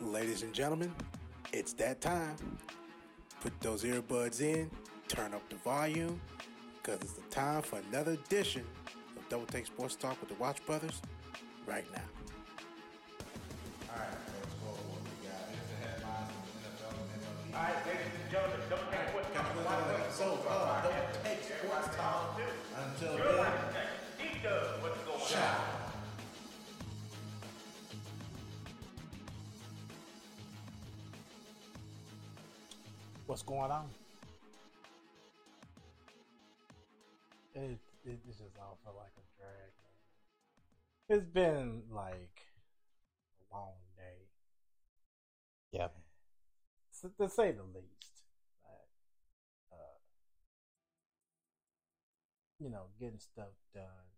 Ladies and gentlemen, it's that time. Put those earbuds in, turn up the volume, because it's the time for another edition of Double Take Sports Talk with the Watch Brothers right now. All right, let's go what we got. Here's the headlines from the NFL and MLB. All right, ladies and gentlemen, don't take what's coming my way. So, uh, don't take sports talk until then. right, next. What's going on. What's going on? It, it it's just all feel like a drag. It's been like a long day. Yeah. So, to say the least. But, uh, you know, getting stuff done,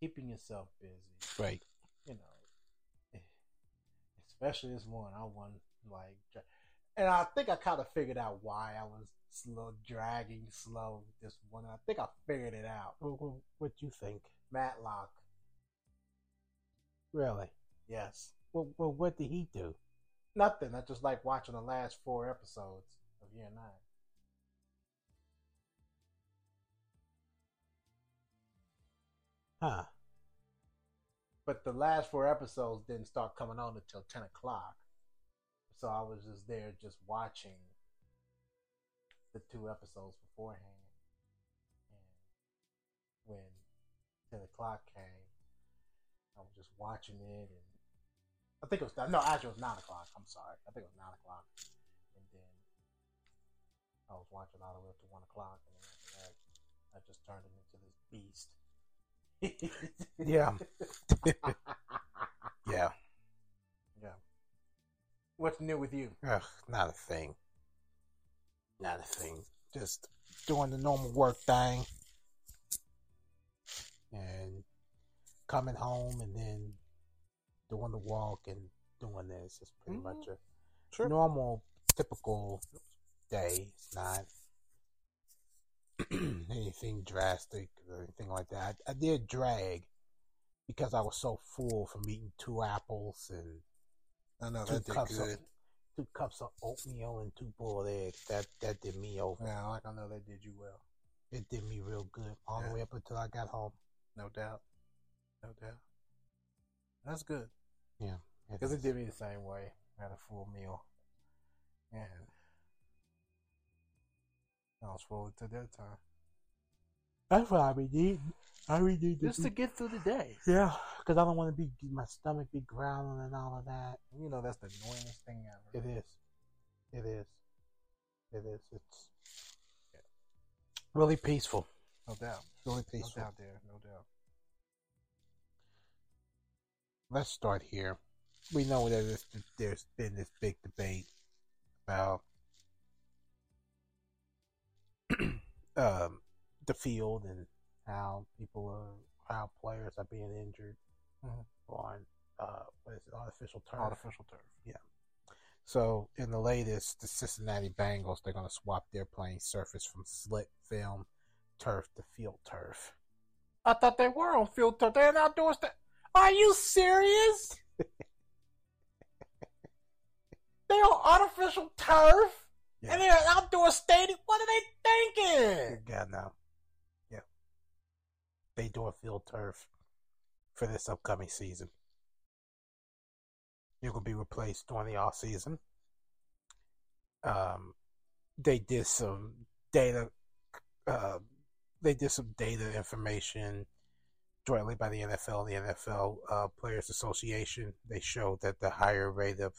keeping yourself busy. Right. you know, especially this one, I won like, and I think I kind of figured out why I was slow, dragging slow this one. I think I figured it out. What, what, what you think? Matlock, Really? yes, Well, well, what did he do? nothing. I just like watching the last four episodes of Year Nine. Huh? But the last four episodes didn't start coming on until ten o'clock, so I was just there, just watching the two episodes beforehand. And when ten o'clock came, I was just watching it, and I think it was no, actually it was nine o'clock. I'm sorry, I think it was nine o'clock, and then I was watching all the way up to one o'clock, and then after that, I just turned it into this beast. Yeah. Yeah. What's new with you? Ugh, not a thing. Not a thing. Just doing the normal work thing. And coming home and then doing the walk and doing this. It's pretty mm-hmm. much a normal, typical day. It's not anything drastic or anything like that. I, I did drag because I was so full from eating two apples and I know two that did cups good. of two cups of oatmeal and two boiled eggs. That that did me over. Yeah, like I know that did you well. It did me real good all Yeah. the way up until I got home. No doubt. No doubt. That's good. Yeah, Because it did me the same way. I had a full meal. And I was full to that time. That's what I be eating. I be eating Just to get through the day. yeah, because I don't want to be my stomach be growling and all of that. You know, that's the annoyingest thing ever. It is. It is. It is. It's really peaceful. No doubt. Really No peaceful. doubt there. No doubt. let's start here. We know that there's, there's been this big debate about um, the field and how people are, how players are being injured Mhm. on uh, what is it, artificial turf. Artificial turf. Yeah. So in the latest, the Cincinnati Bengals they're going to swap their playing surface from slit film turf to field turf. I thought they were on field turf. They're an outdoor sta- Are you serious? They're on artificial turf? Yeah. And they're an outdoor stadium? What are they thinking? God no. They doing field turf for this upcoming season. You're be replaced during the off season. Um, they did some data. Uh, they did some data information jointly by the NFL and the NFL uh, Players Association. They showed that the higher rate of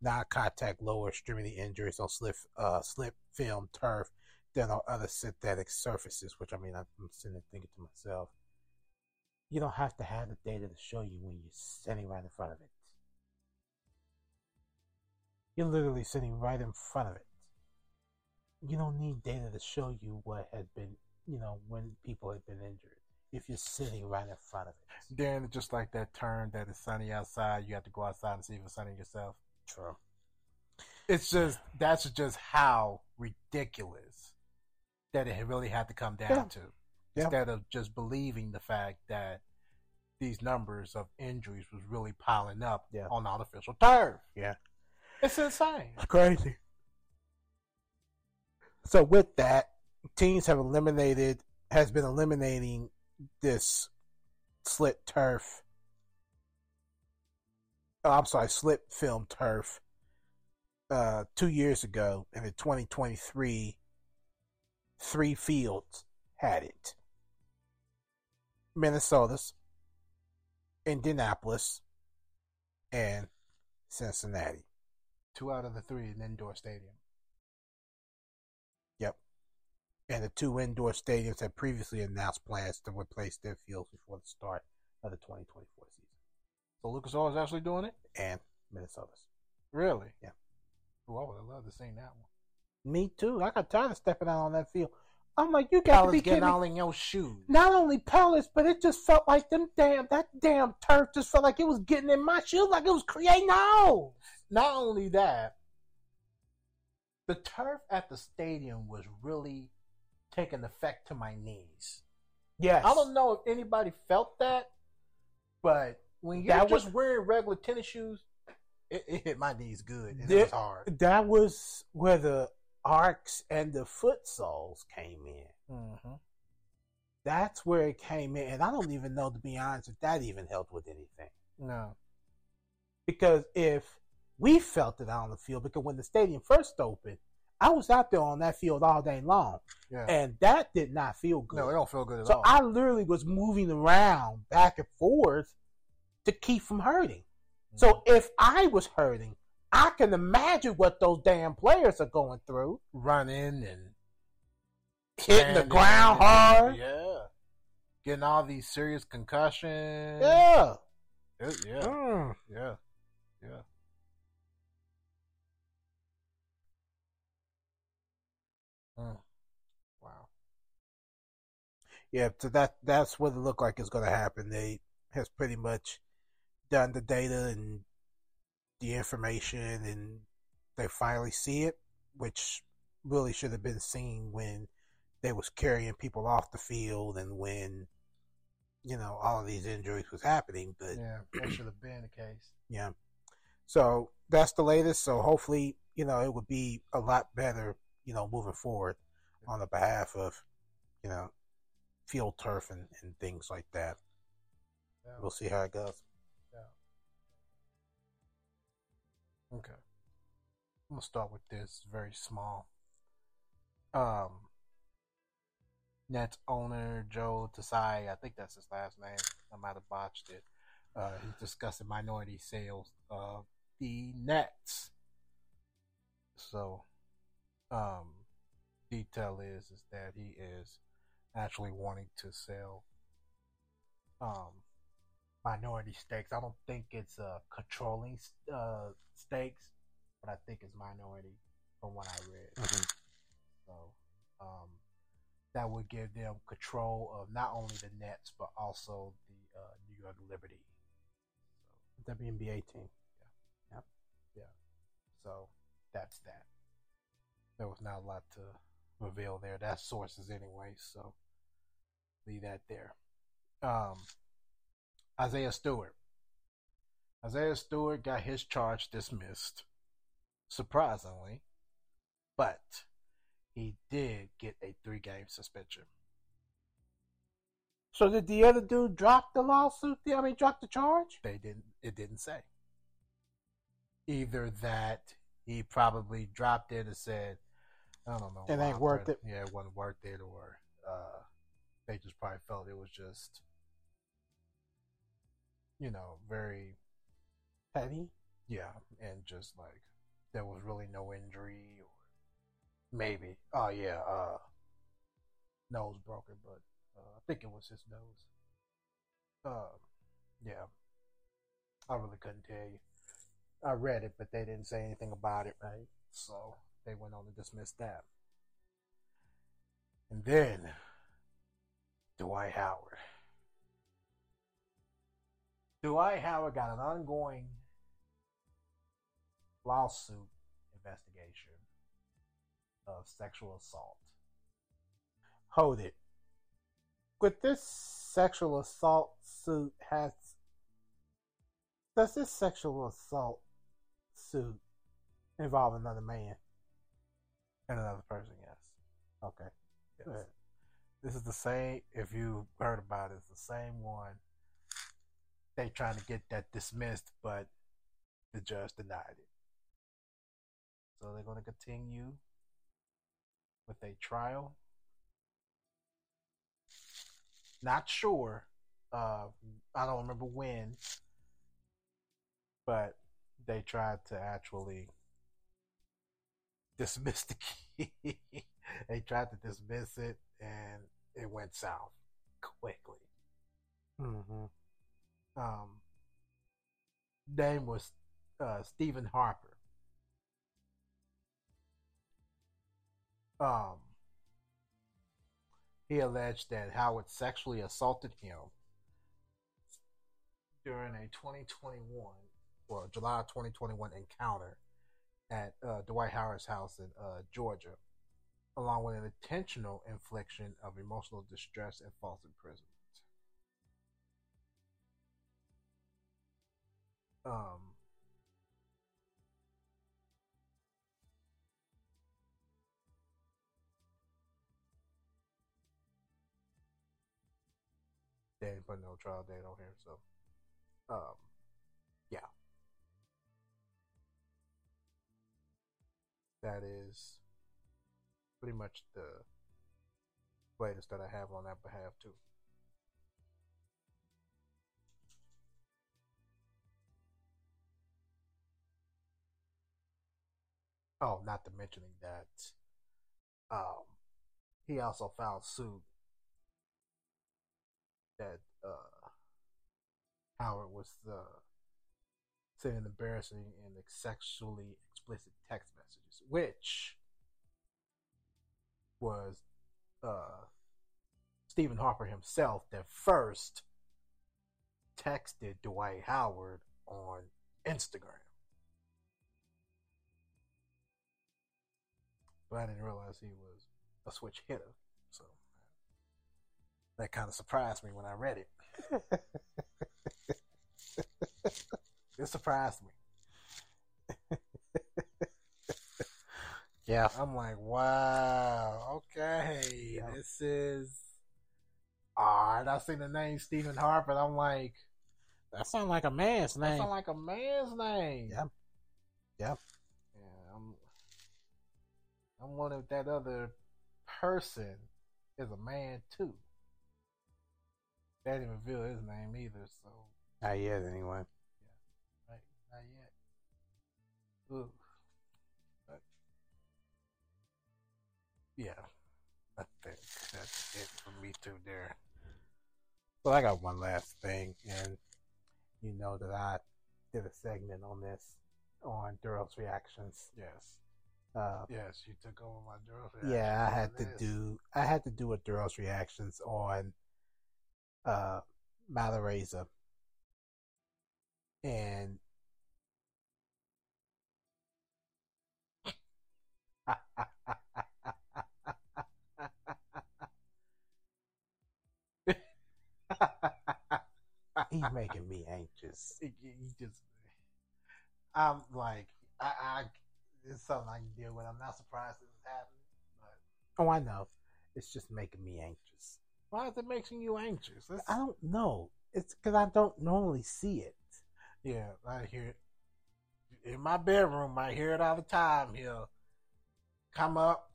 non-contact lower extremity injuries on slit uh, slit film turf than on other synthetic surfaces. Which I mean, I'm sitting there thinking to myself, you don't have to have the data to show you when you're standing right in front of it. You're literally sitting right in front of it. You don't need data to show you what had been, you know, when people had been injured. If you're sitting right in front of it. Then just like that term that it's sunny outside, you have to go outside and see if it's sunny yourself. True. It's just that's just how ridiculous that it really had to come down Yeah. to. Yeah. Instead of just believing the fact that these numbers of injuries was really piling up Yeah. on artificial turf. Yeah. It's insane. It's crazy. So with that, teams have eliminated has been eliminating this slit turf. Oh, I'm sorry, slit film turf. Uh, two years ago, and in 2023, three fields had it. Minnesota's, Indianapolis, and Cincinnati. Two out of the three in indoor stadium. Yep. And the two indoor stadiums had previously announced plans to replace their fields before the start of the 2024 season. So Lucas Oil is actually doing it? And Minnesota's. Really? Yeah. Ooh, I would have loved to see that one. Me too. I got tired of stepping out on that field. I'm like, you got to be getting kidding me. all in your shoes. Not only pellets, but it just felt like them damn that damn turf just felt like it was getting in my shoes, like it was creating holes. Not only that, the turf at the stadium was really taking effect to my knees. Yes. I don't know if anybody felt that, but when you're That just was- wearing regular tennis shoes, it, it hit my knees good. And There- it was hard. That was where the arcs and the foot soles came in. Mm-hmm. That's where it came in. And I don't even know, to be honest, if that even helped with anything. No. Because if we felt it out on the field, because when the stadium first opened, I was out there on that field all day long. Yeah. And that did not feel good. no, it don't feel good at so all. So I literally was moving around back and forth to keep from hurting. So if I was hurting, I can imagine what those damn players are going through. running and Hitting the ground hard. Yeah. Getting all these serious concussions. Yeah. It- yeah. Mm. Yeah. Yeah. Mm. Wow. Yeah, so that that's what it looked like is going to happen. They has pretty much done the data and the information, and they finally see it, which really should have been seen when they was carrying people off the field and when you know all of these injuries was happening. But Yeah, that should have been the case. yeah. So that's the latest. So hopefully, you know, it would be a lot better, you know, moving forward on the behalf of, you know, field turf and, and things like that. Yeah. We'll see how it goes. Okay. I'm gonna start with this very small. Um Nets owner Joe Tsai, I think that's his last name. I might have botched it. Uh, he's discussing minority sales of the Nets. So, um, detail is is that he is actually wanting to sell um minority stakes. I don't think it's uh, controlling uh, stakes, but I think it's minority from what I read. So um, that would give them control of not only the Nets but also the uh, New York Liberty. So WNBA team. Yeah. Yep. Yeah. So that's that. There was not a lot to reveal there. That's sources anyway, so leave that there. Um, Isaiah Stewart. Isaiah Stewart got his charge dismissed, surprisingly, but he did get a three game suspension. So did the other dude drop the lawsuit? I mean, drop the charge? They didn't. It didn't say. Either that he probably dropped it and said, "I don't know." It ain't worth it. Yeah, it wasn't worth it, or uh, they just probably felt it was just, you know, very Petty? yeah, and just like there was really no injury, or maybe, oh yeah, uh, nose broken, but uh, I think it was his nose. Um, yeah, I really couldn't tell you. I read it, but they didn't say anything about it, right? So they went on to dismiss that. And then Dwight Howard. Dwight Howard got an ongoing lawsuit investigation of sexual assault. Hold it. With this sexual assault suit has does this sexual assault suit involve another man And another person, yes. okay yes. This is the same. If you heard about it, it's the same one. They trying to get that dismissed, but the judge denied it. So they're going to continue with a trial. Not sure. Uh, I don't remember when, but they tried to actually dismiss the key. they tried to dismiss it, and it went south quickly. mm-hmm. Um, name was uh, Stephen Harper. Um, he alleged that Howard sexually assaulted him during a 2021 or July 2021 encounter at uh, Dwight Howard's house in uh, Georgia, along with an intentional infliction of emotional distress and false imprisonment. Um, they didn't put no trial date on here, so um, yeah, that is pretty much the latest that I have on that behalf too. Oh, not to mentioning that, um, he also filed suit that uh, Howard was uh, sending embarrassing and sexually explicit text messages, which was uh, Stephen Harper himself that first texted Dwight Howard on Instagram. But I didn't realize he was a switch hitter. So that kind of surprised me when I read it. it surprised me. yeah I'm like, wow, okay, Yeah. this is. Alright, I see the name Stephen Harper. I'm like, that sounds like a man's name. that sounds like a man's name. Yep. Yep. Yeah, I'm. Wondering if that other person is a man too. They didn't reveal his name either, so not yet anyway right, not yet. Ooh. But yeah, I think that's it for me too. There. Well, I got one last thing, and you know that I did a segment on this on Daryl's reactions. Yes. Uh, Yes, you took over my girl. yeah, I had to do I had to do a Duro's reactions on uh Matt Araiza. And he's making me anxious. He, you just. I'm like, I, I, it's something I can deal with. I'm not surprised this is happening, but Oh, I know. It's just making me anxious. why is it making you anxious? It's- I don't know. It's because I don't normally see it. Yeah, I hear it in my bedroom. I hear it all the time. He'll come up.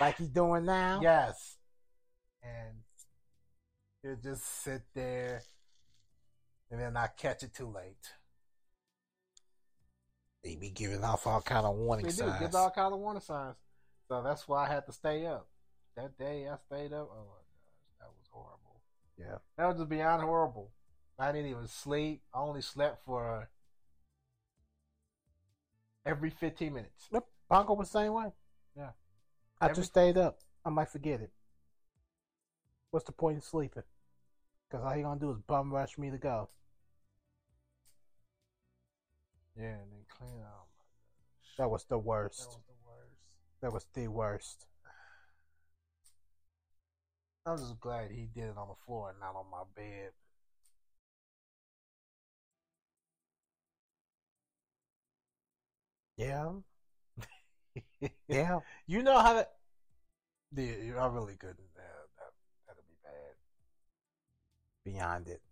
like he's doing now. yes, and he'll just sit there, and then I catch it too late. He be giving off all kind of warning They do signs. give all kind of warning signs, so that's why I had to stay up. That day I stayed up. Oh my gosh, that was horrible. Yeah. That was just beyond horrible. I didn't even sleep. I only slept for every 15 minutes. Yep. Bongo was the same way. Yeah. I Every- just stayed up. I might forget it. What's the point in sleeping? Because all he gonna do is bum rush me to go. Yeah, and then clean out. That was the That worst. was the worst. That was the worst. I'm just glad he did it on the floor and not on my bed. Yeah. yeah. You know how to. Yeah, I really couldn't. Uh, that, that'd be bad. Beyond it.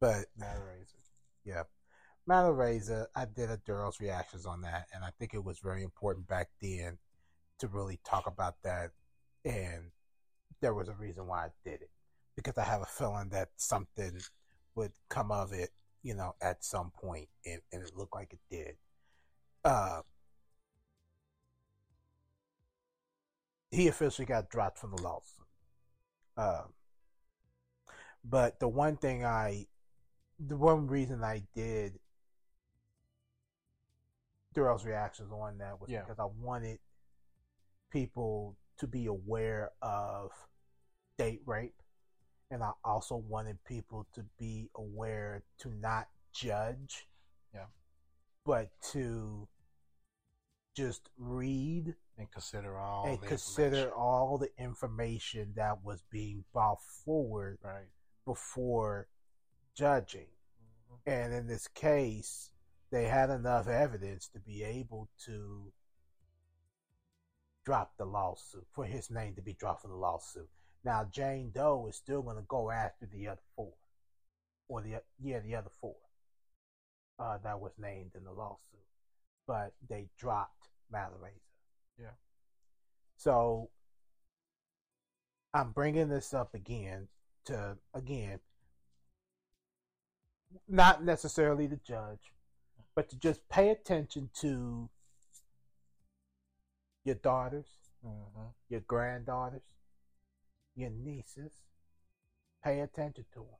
But razor. Yeah. Matt Araiza, I did a Durrell's reactions on that, and I think it was very important back then to really talk about that. And there was a reason why I did it. Because I have a feeling that something would come of it, you know, at some point, and, and it looked like it did. Uh, he officially got dropped from the lawsuit. Uh, but the one thing I the one reason I did Durrell's reactions on that was Yeah. because I wanted people to be aware of date rape, and I also wanted people to be aware to not judge, Yeah. but to just read And consider all. and the consider information. all the information that was being brought forward Right. before judging. Mhm. And in this case, they had enough evidence to be able to drop the lawsuit, for his name to be dropped from the lawsuit. Now, Jane Doe is still going to go after the other four, or the yeah, the other four uh, that was named in the lawsuit, but they dropped Matt Araiza. Yeah. So I'm bringing this up again to again not necessarily the judge, but to just pay attention to your daughters, Mhm. your granddaughters, your nieces. Pay attention to them.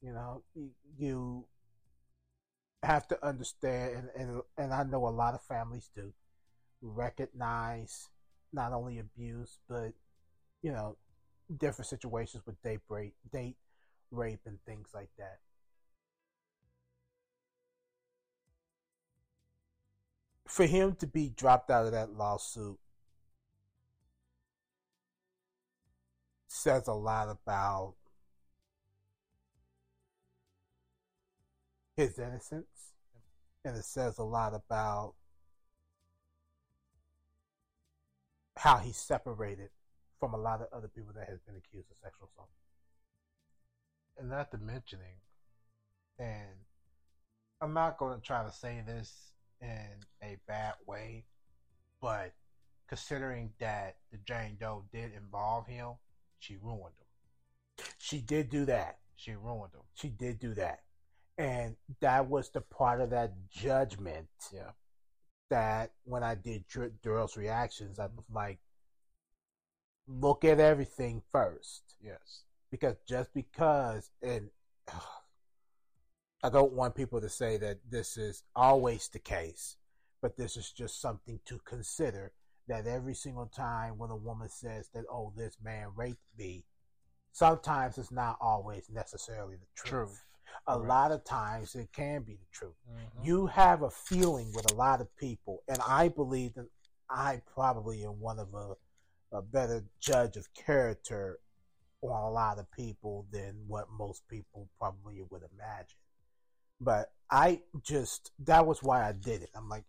You know, you, you have to understand, and, and and I know a lot of families do recognize not only abuse, but you know, different situations with date rape, date rape, and things like that. For him to be dropped out of that lawsuit says a lot about his innocence, and it says a lot about how he's separated from a lot of other people that has been accused of sexual assault. and not to mentioning, and I'm not going to try to say this in a bad way, but considering that the Jane Doe did involve him, she ruined him. She did do that. She ruined him. She did do that. And that was the part of that judgment Yeah. that when I did Dur- Durrell's reactions, I was like, look at everything first. Yes. because just because and I don't want people to say that this is always the case, but this is just something to consider that every single time when a woman says that oh this man raped me, sometimes it's not always necessarily the truth. Truth. A Correct. lot of times it can be the truth. Mhm. You have a feeling with a lot of people, and I believe that I probably am one of a, a better judge of character on a lot of people than what most people probably would imagine. But I just, that was why I did it. I'm like,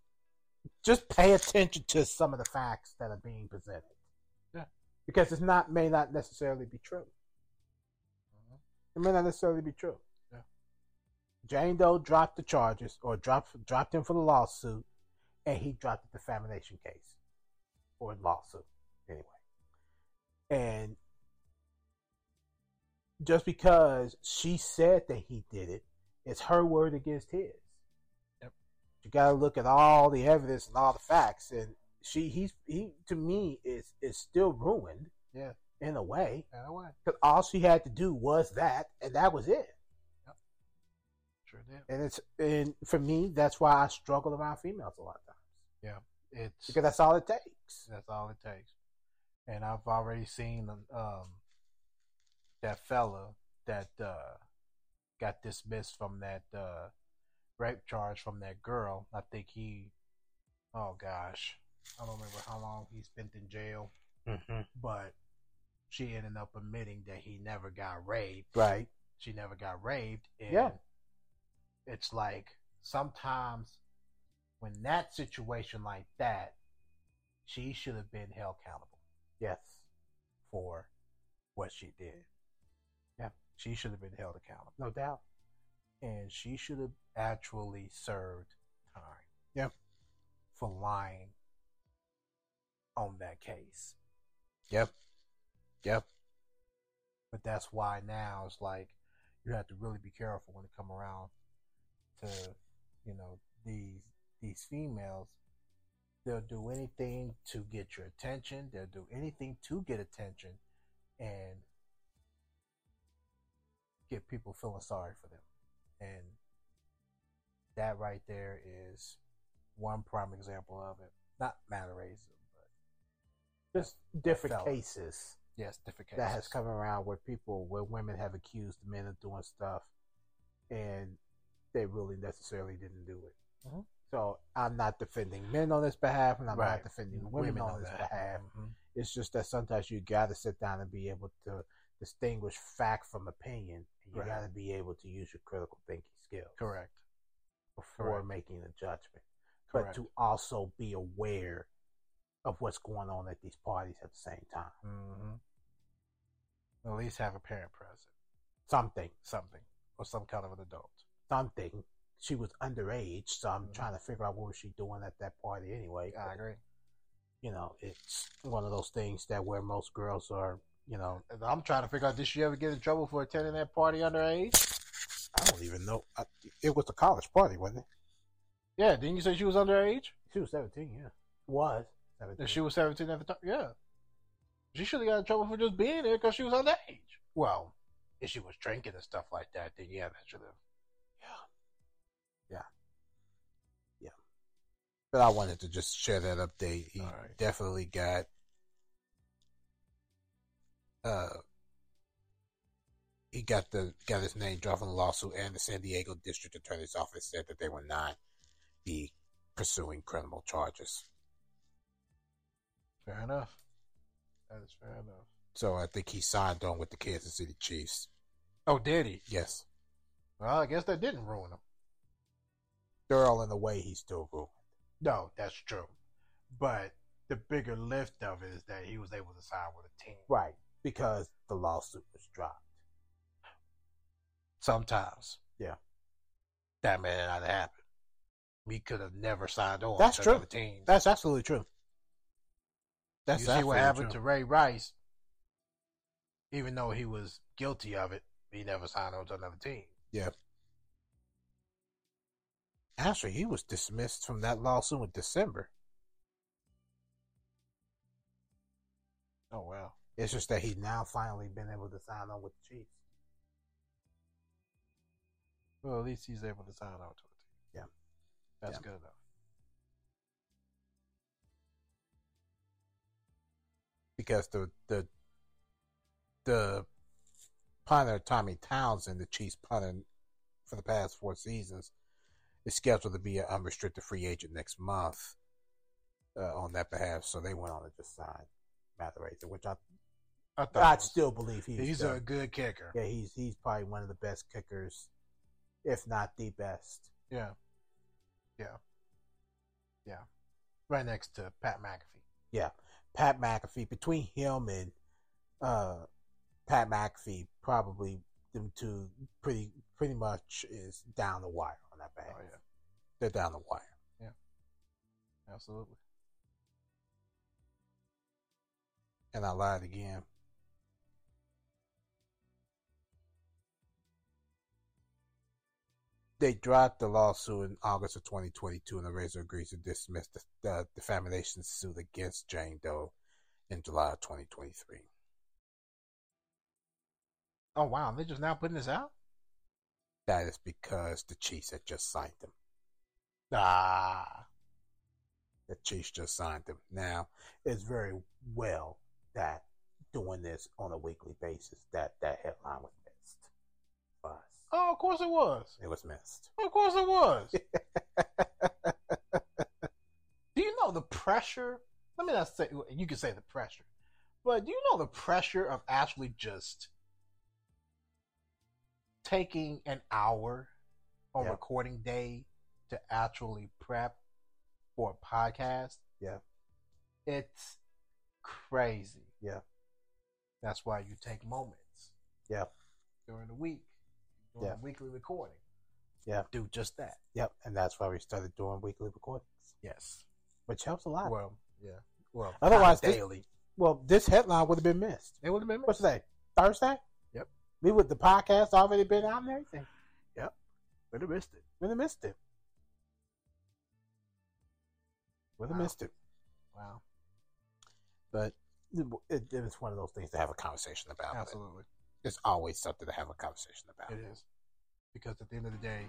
just pay attention to some of the facts that are being presented. Yeah. Because it's not, may not necessarily be true. Mhm. It may not necessarily be true. Yeah. Jane Doe dropped the charges or dropped dropped him for the lawsuit, and he dropped the defamation case or lawsuit anyway. And just because she said that he did it, it's her word against his. Yep. You got to look at all the evidence and all the facts, and she he's he to me is is still ruined. Yeah. in a way. And away. Because all she had to do was that, and that was it. Yep. Sure did. And it's and for me, that's why I struggle around females a lot of times Yeah. It's because that's all it takes. That's all it takes. And I've already seen um that fella that uh got dismissed from that uh rape charge from that girl. I think he oh gosh. I don't remember how long he spent in jail. hmm but she ended up admitting that he never got raped. Right. She never got raped. And Yeah. It's like sometimes when that situation like that, she should have been held accountable Yes. for what she did. She should have been held accountable. No doubt. And she should have actually served time. Yeah. For lying on that case. Yep. Yep. But that's why now it's like you have to really be careful when it come around to, you know, these these females. They'll do anything to get your attention. They'll do anything to get attention and get people feeling sorry for them. And that right there is one prime example of it. Not mannerism, but Just different felt- cases yes, different cases. that has come around where people, where women have accused men of doing stuff, and they really necessarily didn't do it. Mhm. So I'm not defending men on this behalf, and I'm Right. not defending women, on this behalf. Mhm. It's just that sometimes you got to sit down and be able to distinguish fact from opinion. And you Right. got to be able to use your critical thinking skills Correct. before Correct. making a judgment. Correct. But to also be aware of what's going on at these parties at the same time. hmm At least have a parent present, Something, something, or some kind of an adult. something. She was underage, so I'm Mhm. trying to figure out what was she doing at that party anyway. I agree. You know, it's one of those things that where most girls are. You know, I'm trying to figure out did she ever get in trouble for attending that party underage? I don't even know. I, it was a college party, wasn't it? Yeah, didn't you say she was underage? She was 17, yeah. Was 17. If she was 17 at the time, yeah. She should have got in trouble for just being there because she was underage. Well, if she was drinking and stuff like that, then yeah, that should have. Yeah. Yeah. Yeah. But I wanted to just share that update. He All right. definitely got uh he got the got his name dropped in the lawsuit and the San Diego District Attorney's Office said that they would not be pursuing criminal charges. Fair enough. That is fair enough. So I think he signed on with the Kansas City Chiefs. Oh, did he? Yes. Well, I guess that didn't ruin him. They're all in the way he's still ruling. No, that's true. But the bigger lift of it is that he was able to sign with a team. Right. Because the lawsuit was dropped. Sometimes. Yeah. That may not have happened. We could have never signed on That's true. That's absolutely true. That's you see what happened true. to Ray Rice? Even though he was guilty of it, he never signed on to another team. Yeah. Actually, he was dismissed from that lawsuit in December. Oh wow. It's just that he's now finally been able to sign on with the Chiefs. Well, at least he's able to sign on to a team. Yeah. That's Yeah. good enough. because the the the punter Tommy Townsend, the Chiefs punter for the past four seasons, is scheduled to be an unrestricted free agent next month uh, on that behalf. So they went on to just sign Matt Araiza, which I I thought I was- still believe he's he's the- a good kicker. yeah he's he's probably one of the best kickers, if not the best. Yeah. Yeah. Yeah. Right next to Pat McAfee. Yeah, Pat McAfee. Between him and uh, Pat McAfee, probably them two pretty pretty much is down the wire on that bag. Oh yeah. They're down the wire. Yeah, absolutely. And I lied again. They dropped the lawsuit in August of 2022, and Araiza agrees to dismiss the, the defamation suit against Jane Doe in July of 2023. Oh wow, they just now putting this out? That is because the Chiefs had just signed them. Ah. The Chiefs just signed them. Now, it's very well that doing this on a weekly basis, that that headline was missed. For us. Oh, of course it was. It was missed. Of course it was. Do you know the pressure? Let me not say you can say the pressure, But do you know the pressure of actually just taking an hour on Yeah. recording day to actually prep for a podcast? Yeah. It's crazy. Yeah. That's why you take moments. Yeah. During the week. During Yeah. weekly recording. Yeah. Do just that. Yep, and that's why we started doing weekly recordings, Yes. which helps a lot. Well, yeah. Well, Otherwise, this- daily. Well, this headline would have been missed. It would have been missed. What's today? Thursday? Yep. We would the podcast already been out and everything. Yep. Would have missed it. Would have missed it. Would have Wow. missed it. Wow. But it, it, it's one of those things to have a conversation about. Absolutely. It's always something to have a conversation about. It is. Because at the end of the day,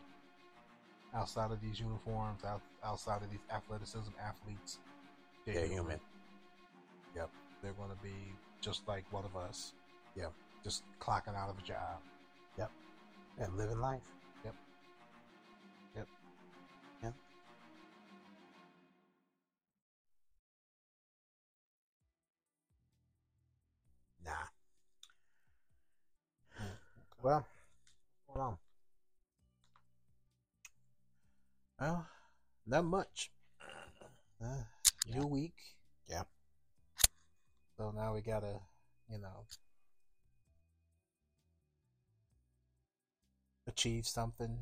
outside of these uniforms, out, outside of these athleticism athletes, They're human. Yep. They're going to be just like one of us. Yep. Just clocking out of a job. Yep. And living life. Well, hold on. Well, not much. Uh, New week. Yeah. So now we got to, you know, achieve something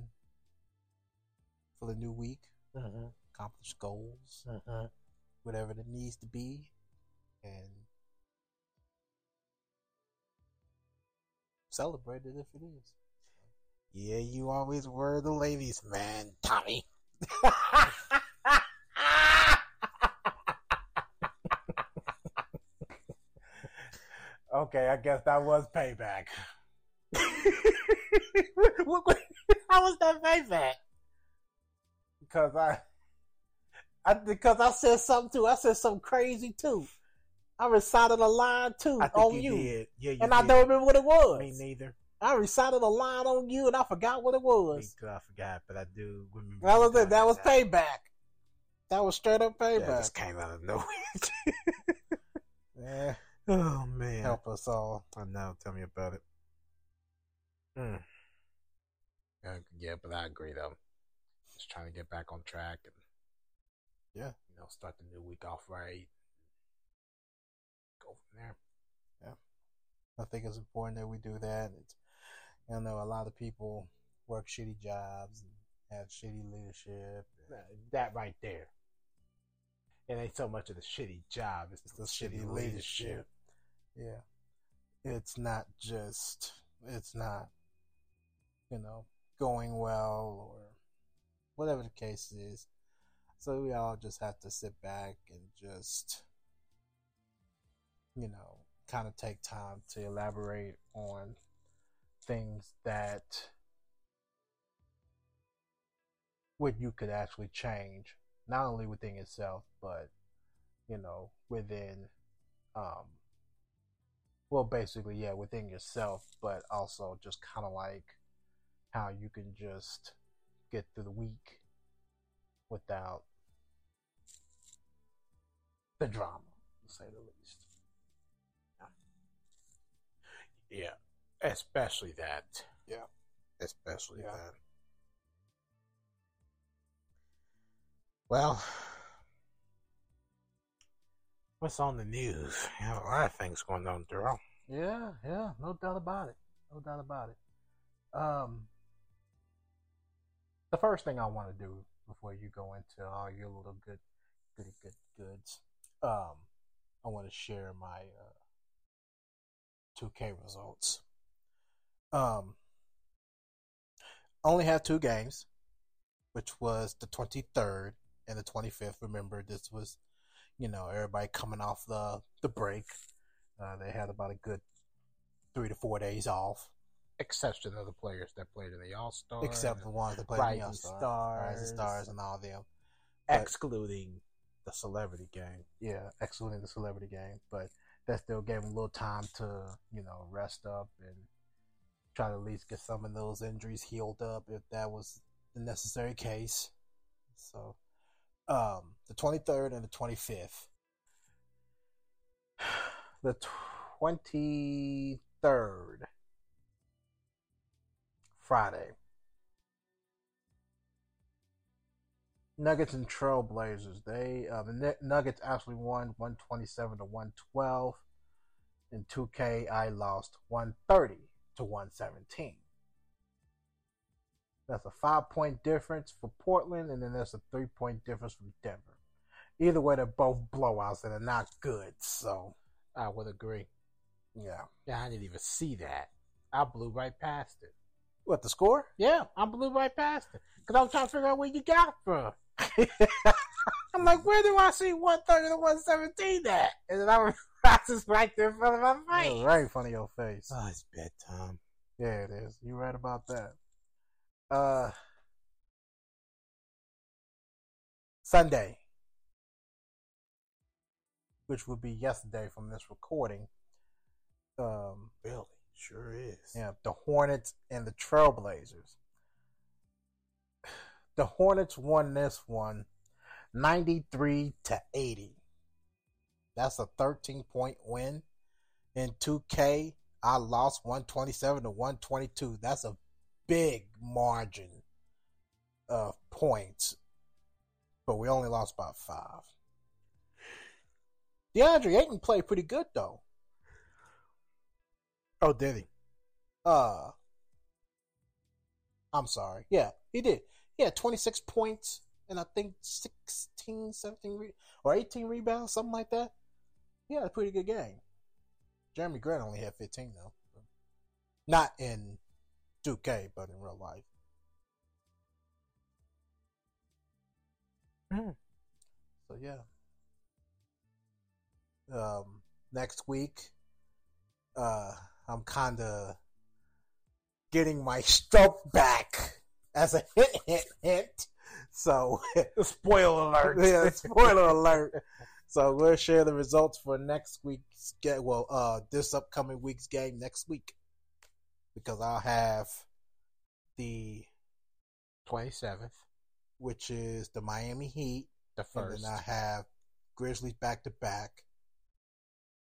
for the new week, Mm-hmm. accomplish goals, Mm-hmm. whatever it needs to be, and celebrate it if it is. Yeah, you always were the ladies' man, Tommy. Okay, I guess that was payback. How was that payback? because I, I because I said something too. I said something crazy too. I recited a line too I think on you, you, did. Yeah, you and I don't remember what it was. Me neither. I recited a line on you, and I forgot what it Me was. too. I forgot, but I do remember. That was it. That doing was payback. That was straight up That payback. just came out of nowhere. Yeah, oh man. help us all. I know. Tell me about it. Mm. Yeah, yeah, but I agree though. Just trying to get back on track and Yeah. you know, start the new week off right. Go from there. Yeah. I think it's important that we do that. It's, you know, a lot of people work shitty jobs and have shitty leadership. That right there. It ain't so much of the shitty job; it's It's the shitty leadership. Yeah. It's not just, it's not, you know, going well or whatever the case is. So we all just have to sit back and just, you know, kind of take time to elaborate on things that what you could actually change, not only within yourself, but you know, within um well basically yeah, within yourself, but also just kinda like how you can just get through the week without the drama, to say the least. Yeah, especially that. Yeah. especially Yeah. that. Well, what's on the news? You have a lot of things going on, Daryl. Yeah, yeah, no doubt about it. No doubt about it. Um, the first thing I want to do before you go into all your little good, goody good goods, um, I want to share my uh, 2K results. Um, only have two games, which was the 23rd and the 25th. Remember, this was, you know, everybody coming off the the break. Uh, they had about a good three to four days off, Exception of the players that played in the All Star, except the ones that played in the All-Star, Stars. Rising Stars, and all them. but- excluding the celebrity game. Yeah, excluding the celebrity game, but that still gave them a little time to you know rest up and try to at least get some of those injuries healed up if that was the necessary case. So, um, the 23rd and the 25th. the twenty third, Friday. Nuggets and Trailblazers. They uh, the Nuggets actually won one twenty seven to one twelve. In two K, I lost one thirty to one seventeen. That's a five point difference for Portland, and then there's a three point difference from Denver. Either way, they're both blowouts and they're not good. So, I would agree. yeah. Yeah, I didn't even see that. I blew right past it. What the score? Yeah, I blew right past it because I was trying to figure out where you got from. I'm like, where do I see 130 to 117 at? And then I was I just right there in front of my Yeah, face. right in front of your face. Oh, it's bedtime. Yeah, it is. You're right about that. Uh, Sunday, which would be yesterday from this recording. Um, Really? Sure is. yeah, the Hornets and the Trailblazers. The Hornets won this one 93 to 80. That's a 13 point win. In 2K, I lost 127 to 122. That's a big margin of points. But we only lost by five. DeAndre Ayton played pretty good though. Oh, did he? Uh I'm sorry. Yeah, he did. Had 26 points and I think 16, 17 re- or 18 rebounds, something like that. Yeah, a pretty good game. Jerami Grant only had 15 though. Not in 2K, but in real life. Hmm. So yeah. Um, next week, uh, I'm kind of getting my stroke back as a hint, hint, hint. So, Spoiler alert. yeah, spoiler alert. So we'll share the results for next week's game. Well, uh, this upcoming week's game next week because I'll have the 27th, which is the Miami Heat, the and first. then I have Grizzlies back to back,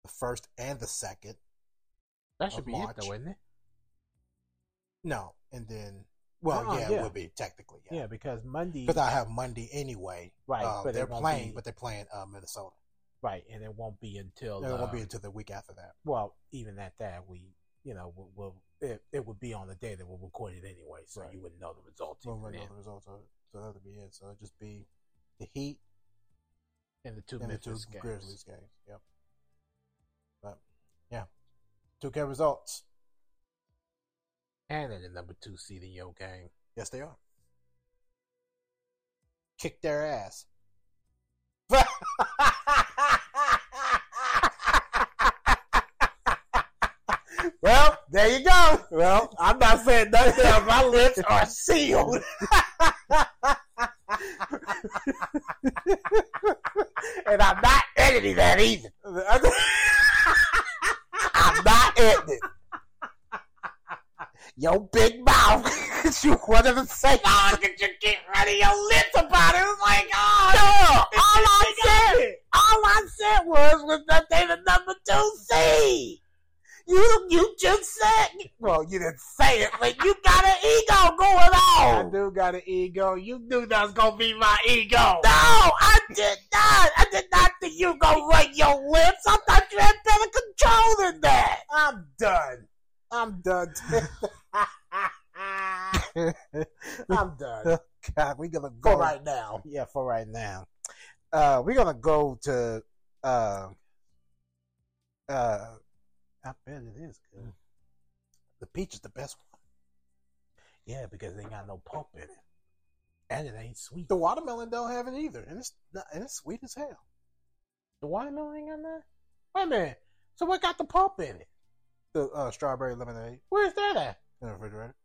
the first and the second. that should be March. it, though, isn't it? No, and then well, Uh-uh, yeah, yeah. it would be technically Yeah, yeah, because Monday. because I have Monday anyway. Right, uh, but they're playing, be- but they're playing uh, Minnesota. Right, and it won't be until. It won't uh, be until the week after that. well, even at that, we, you know, we'll, we'll it, it would be on the day that we'll record it anyway, so Right. you wouldn't know the results. We'll know the results of it, so that'll be it. So it'll just be the Heat And the two and the two games. Grizzlies games. Yep. But yeah, two K results. And then the number two seed in your game. Yes, they are. Kick their ass. Well, there you go. Well, I'm not saying nothing. My lips are sealed. and I'm not editing that either. I'm not editing. Your big mouth. you wanted to say, oh, could you get rid of your lips about it? Oh it's like, oh, no. All I said, all I said was, was that they the number two seed. You you just said well, you didn't say it, but you got an ego going on. I do got an ego. You knew that was gonna be my ego. No, I did not. I did not think you gonna rate your lips. I thought you had better control than that. I'm done. I'm done. I'm done. God, we're gonna For go right now. Yeah, for right now. Uh, we're gonna go to uh, uh, I bet it is good. The peach is the best one. Yeah, because they got no pulp in it, and it ain't sweet. The watermelon don't have it either, and it's not, and it's sweet as hell. The watermelon ain't got that. Wait a minute. So what got the pulp in it? The uh, strawberry lemonade Where's that at? In the refrigerator.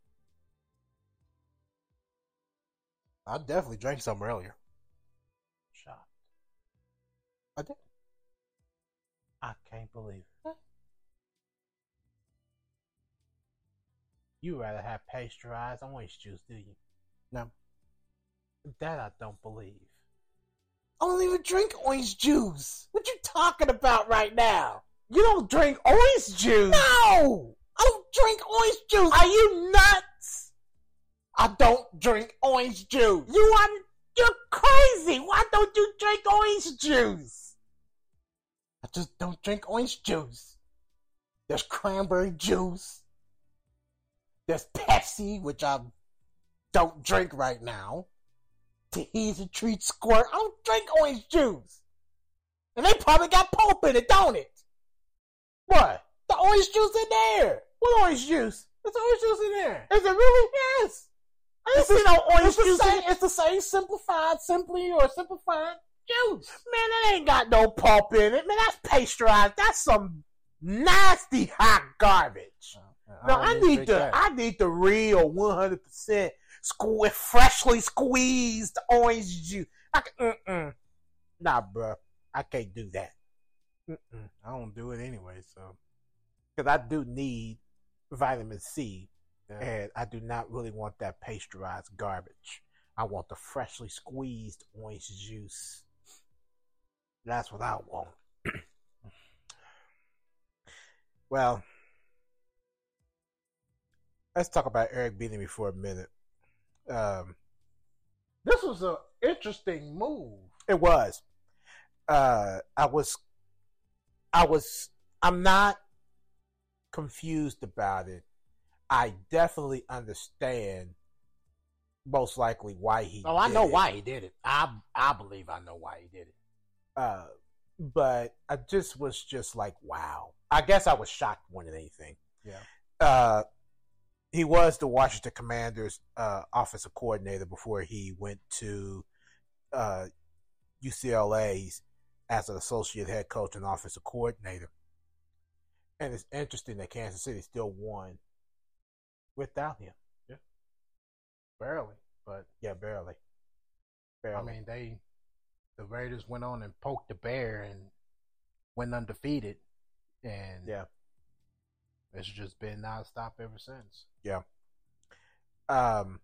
I definitely drank some earlier. Shocked. I did. I can't believe it. You rather have pasteurized orange juice, do you? No. That I don't believe. I don't even drink orange juice. What you talking about right now? You don't drink orange juice. No, drink orange juice. Are you nuts? I don't drink orange juice. You are you're crazy. Why don't you drink orange juice? I just don't drink orange juice. There's cranberry juice. There's Pepsi, which I don't drink right now. Tahiti treat squirt. I don't drink orange juice. And they probably got pulp in it, don't it? What? The orange juice in there. What orange juice? There's orange juice in there. Is it really? Yes. I didn't see no orange It's the, juice. same, in- it's the same simplified, simply or simplified juice. Man, that ain't got no pulp in it. Man, that's pasteurized. That's some nasty hot garbage. No, I, don't need the that. I need the real one hundred percent sque- freshly squeezed orange juice. I can, mm-mm. Nah, bro, I can't do that. Mm-mm. I don't do it anyway, so. Because I do need vitamin C, Yeah. and I do not really want that pasteurized garbage. I want the freshly squeezed orange juice. That's what I want. well, let's talk about Eric Bieniemy for a minute. Um, This was an interesting move. It was. Uh, I was. I was. I'm not confused about it. I definitely understand. Most likely why he. Oh, I know it. why he did it. I I believe I know why he did it. Uh, but I just was just like, wow. I guess I was shocked more than anything. Yeah. Uh, he was the Washington Commanders' uh, offensive coordinator before he went to uh, UCLA's as an associate head coach and offensive coordinator. And it's interesting that Kansas City still won without him. Yeah. Barely, but Yeah, barely. I mean they, the Raiders went on and poked the bear and went undefeated, and yeah. it's just been nonstop ever since. Yeah. Um,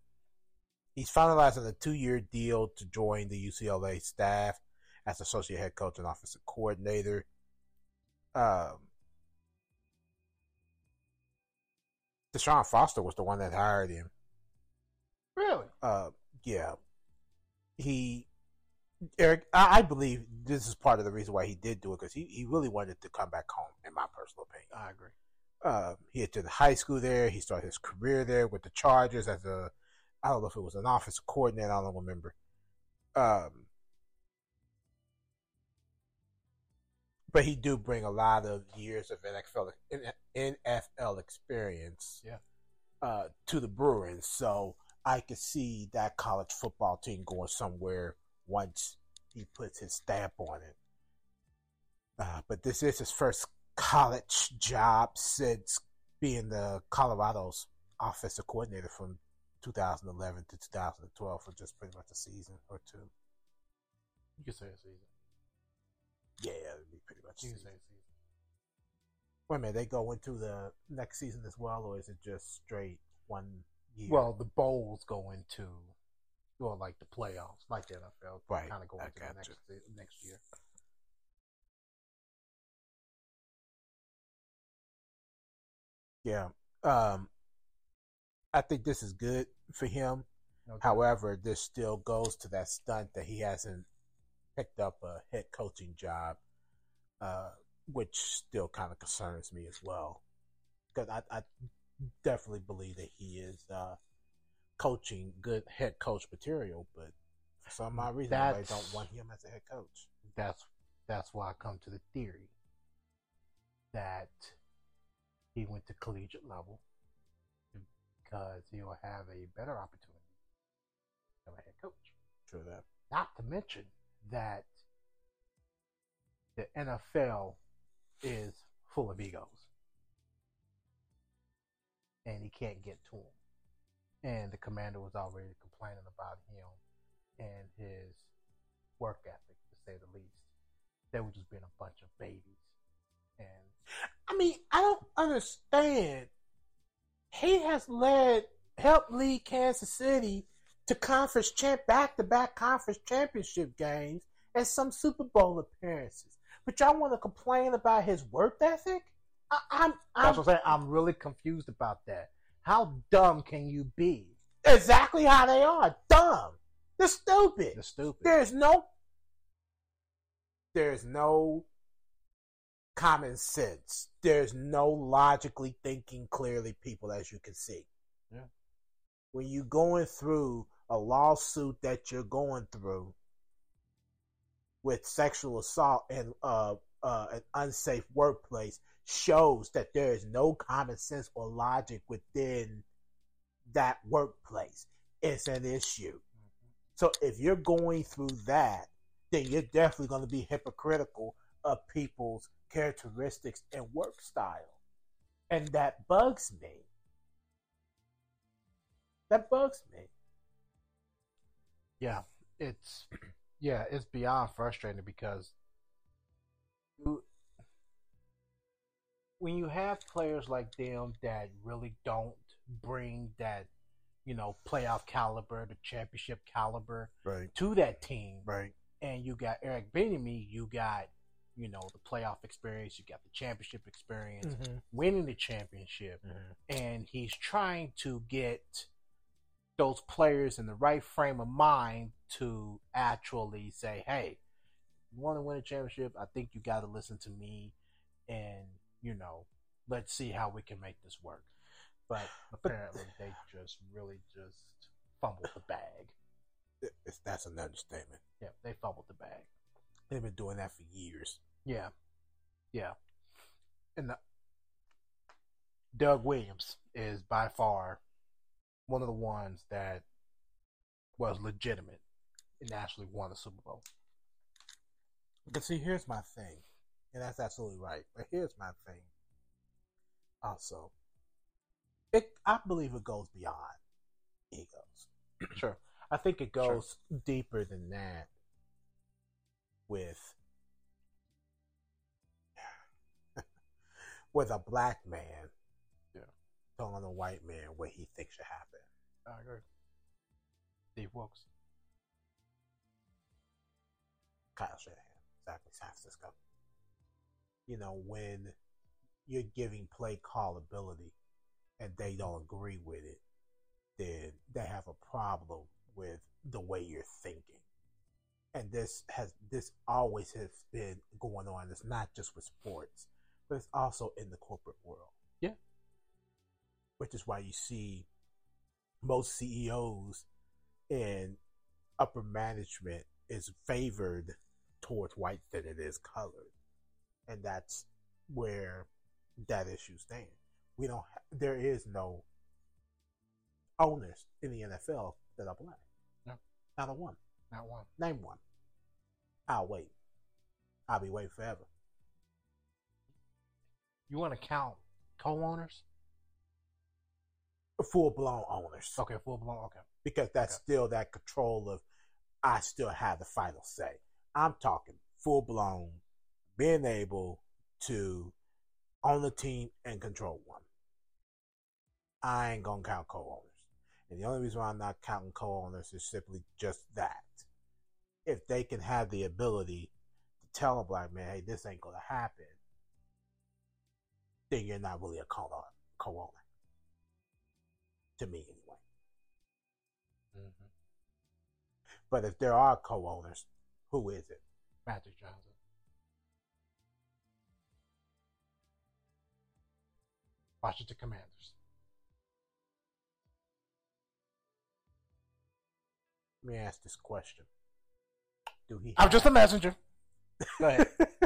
he's finalizing a two-year deal to join the UCLA staff as associate head coach and offensive coordinator. Um, Deshaun Foster was the one that hired him. Really? Uh, yeah, he Eric. I, I believe this is part of the reason why he did do it because he, he really wanted to come back home, in my personal opinion. I agree. Uh, he attended high school there. He started his career there with the Chargers as a, I don't know if it was an office coordinator. I don't remember. Um, but he do bring a lot of years of NFL NFL experience. Yeah. Uh, to the Bruins, so I could see that college football team going somewhere once he puts his stamp on it. Uh, but this is his first college job since being the Colorado's offensive coordinator from 2011 to 2012 for just pretty much a season or two. You can say a season. Yeah, it'd be pretty much. season. season. Wait a minute, they go into the next season as well, or is it just straight one year? Well, the bowls go into, well, like the playoffs, like the NFL, Right, Kind of go into the next next year. yeah. Um, I think this is good for him. Okay. However, this still goes to that stunt that he hasn't picked up a head coaching job, uh, which still kind of concerns me as well. Because I, I definitely believe that he is uh, coaching good head coach material, but for some odd reason, I don't want him as a head coach. that's that's why I come to the theory that he went to collegiate level because he'll have a better opportunity to of a head coach. True that. Not to mention that the NFL is full of egos. And he can't get to them. And the commander was already complaining about him and his work ethic, to say the least. They were just being a bunch of babies. And I mean, I don't understand. He has led, helped lead Kansas City to conference champ, back to back conference championship games and some Super Bowl appearances. But y'all want to complain about his work ethic? I, I'm, I'm That's what I'm saying. I'm really confused about that. How dumb can you be? exactly how they are. Dumb. They're stupid. They're stupid. There's no there's no common sense. There's no logically thinking clearly people as you can see. Yeah. When you're going through a lawsuit that you're going through with sexual assault and uh, uh, an unsafe workplace shows that there is no common sense or logic within that workplace. It's an issue. So if you're going through that, then you're definitely going to be hypocritical of people's characteristics and work style. And that bugs me. That bugs me. Yeah, it's yeah, it's beyond frustrating because you, when you have players like them that really don't bring that, you know, playoff caliber, the championship caliber Right. to that team, Right. and you got Eric Bieniemy, you got you know the playoff experience, you got the championship experience, Mm-hmm. winning the championship, and he's trying to get those players in the right frame of mind to actually say, "Hey, you want to win a championship? I think you got to listen to me, and you know, let's see how we can make this work." But apparently, they just really just fumbled the bag. It's, that's an understatement. Yeah, they fumbled the bag. They've been doing that for years. Yeah, yeah. And the, Doug Williams is by far one of the ones that was legitimate and actually won the Super Bowl. But see, here's my thing, and that's absolutely right. But here's my thing. Also, it I believe it goes beyond egos. Sure. I think it goes deeper than that. With with a black man, Yeah. telling a white man what he thinks should happen. I agree. Steve Wilks. Kyle Shanahan, exactly, San Francisco. You know, when you're giving play callability and they don't agree with it, then they have a problem with the way you're thinking. And this has this always has been going on. It's not just with sports, but it's also in the corporate world. Yeah. Which is why you see most CEOs and upper management is favored towards whites than it is colored, and that's where that issue stands. We don't. Ha- there is no owners in the NFL that are black. No. not a one. Not one. Name one. I'll wait. I'll be waiting forever. You want to count co-owners? Full blown owners, Okay, full blown. Okay. because that's Okay. still that control of. I still have the final say. I'm talking full blown, being able to own the team and control one. I ain't gonna count co-owners, and the only reason why I'm not counting co-owners is simply just that. If they can have the ability to tell a black man, "Hey, this ain't gonna happen," then you're not really a co- co-owner. To me, anyway. Mm-hmm. But if there are co-owners, who is it? Magic Johnson. Washington Commanders. Let me ask this question: Do he? I'm just a messenger. Go ahead.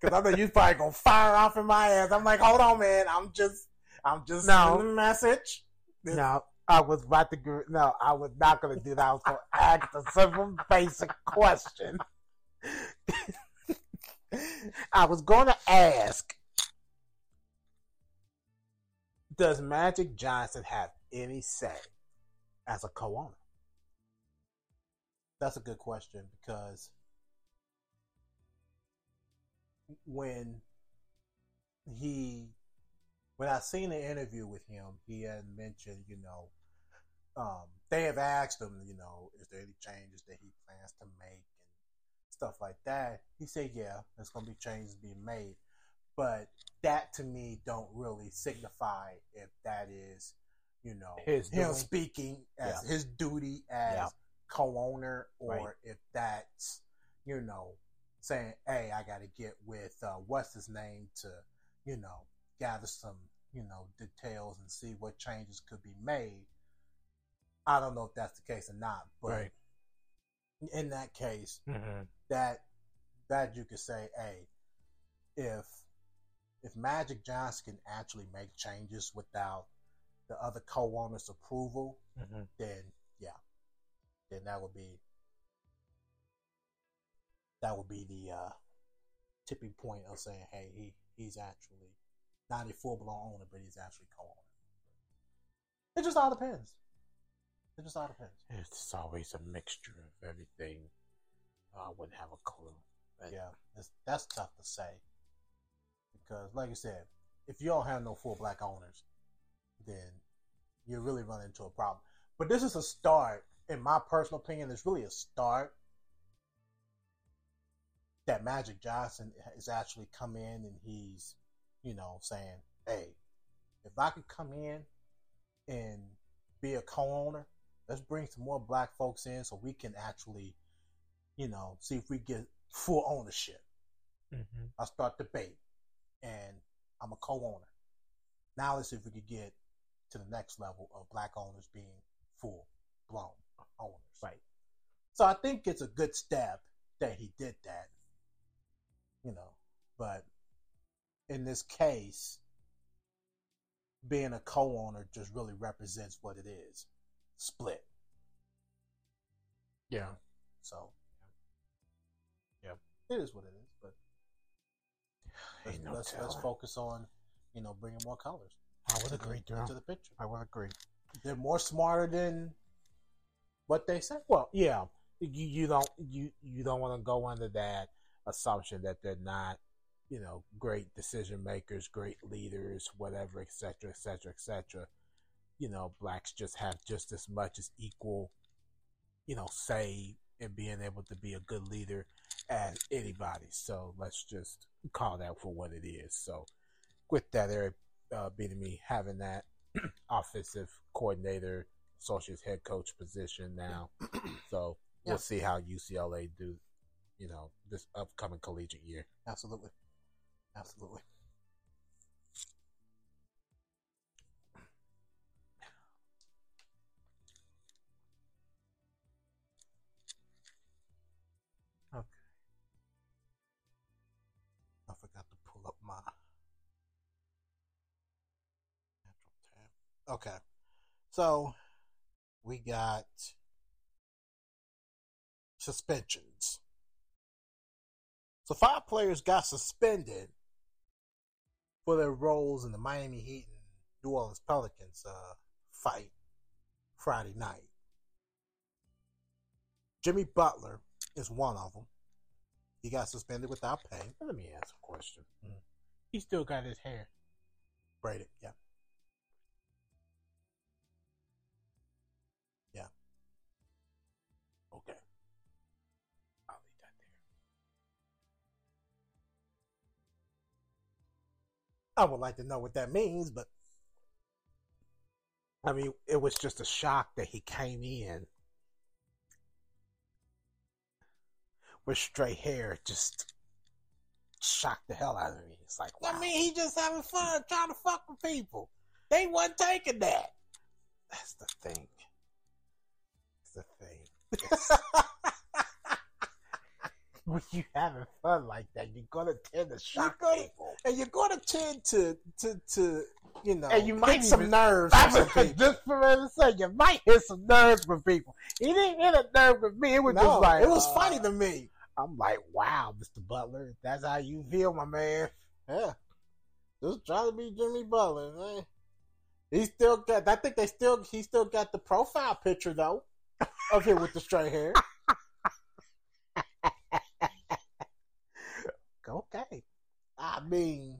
Because I know you probably gonna fire off in my ass. I'm like, hold on, man. I'm just, I'm just No. sending a message. No, I was about to. go, No, I was not gonna do that. I was gonna ask a simple, basic question. I was gonna ask: Does Magic Johnson have any say as a co-owner? That's a good question because when he when I seen the interview with him, he had mentioned, you know, um, they have asked him, you know, is there any changes that he plans to make and stuff like that. He said, "Yeah, there's gonna be changes being made," but that to me don't really signify if that is, you know, His him doing. speaking as Yeah. his duty as Yeah. co-owner, or Right. if that's, you know, saying, "Hey, I got to get with uh, what's his name to, you know, gather some, you know, details and see what changes could be made." I don't know if that's the case or not, but Right. in that case, Mm-hmm. that that you could say, hey, if if Magic Johnson can actually make changes without the other co-owner's approval, Mm-hmm. then yeah, then that would be that would be the uh, tipping point of saying, hey, he he's actually not a full blown owner, but he's actually co-owner. It just all depends. It just all depends. It's always a mixture of everything. I wouldn't have a clue. But Yeah, that's, that's tough to say because, like I said, if you don't have no full black owners, then you're really run into a problem. But this is a start, in my personal opinion. It's really a start that Magic Johnson has actually come in and he's, you know, saying, "Hey, if I could come in and be a co-owner, let's bring some more black folks in so we can actually, you know, see if we get full ownership." Mm-hmm. I start debate, and I'm a co-owner. Now let's see if we could get to the next level of black owners being full blown owners. Right. So I think it's a good step that he did that. You know, but in this case, being a co-owner just really represents what it is. Split. Yeah. So Yep. It is what it is, but let's, no let's, let's focus on, you know, bringing more colors I would agree, the, into the picture. I would agree. They're more smarter than what they say. Well, yeah, you you don't you you don't want to go under that assumption that they're not, you know, great decision makers, great leaders, whatever, et cetera, et cetera, et cetera. You know, blacks just have just as much as equal, you know, say in being able to be a good leader as anybody. So let's just call that for what it is. So with that, Eric uh, Bieniemy having that offensive coordinator, associate head coach position now. So we'll see how UCLA do, you know, this upcoming collegiate year. Absolutely. Absolutely. Okay. I forgot to pull up my natural tab. Okay. So we got suspensions. So five players got suspended for their roles in the Miami Heat and New Orleans Pelicans uh, fight Friday night. Jimmy Butler is one of them. He got suspended without pay. Let me ask a question. Mhm. He still got his hair. Braided. Yeah. I would like to know what that means, but I mean, it was just a shock that he came in with straight hair. Just shocked the hell out of me. It's like, wow. I mean, he just having fun trying to fuck with people. They wasn't taking that. that's the thing. That's the thing. when you having fun like that, you're gonna tend to shock gonna- people. and you're to tend to to to you know And you might hit some even- nerves. I was just for to say, you might hit some nerves with people. He didn't hit a nerve with me. It was No, just like it was uh, funny to me. I'm like, wow, Mr. Butler, that's how you feel, my man. Yeah, just trying to be Jimmy Butler, man. He still got. I think they still. He still got the profile picture though of him with the straight hair. Okay. I mean,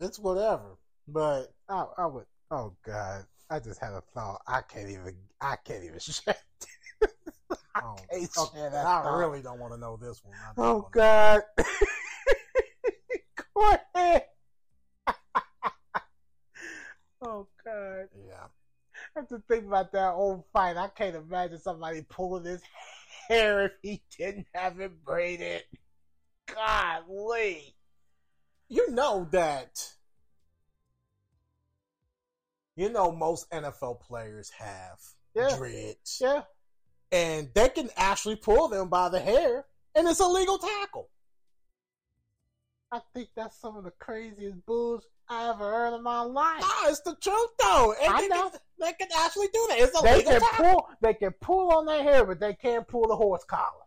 it's whatever. But I, I would. Oh God, I just had a thought. I can't even. I can't even shut. Oh, can't okay, share that I really don't want to know this one. I Oh God. Go ahead. oh God. Yeah. I have to think about that old fight. I can't imagine somebody pulling his hair if he didn't have it braided. Golly. You know that. You know most NFL players have Yeah. dreads, Yeah. and they can actually pull them by the hair, and it's a legal tackle. I think that's some of the craziest bulls I ever heard in my life. Nah, it's the truth though. And I they know. Can, they can actually do that. It's a They can pull they can pull on their hair, but they can't pull the horse collar.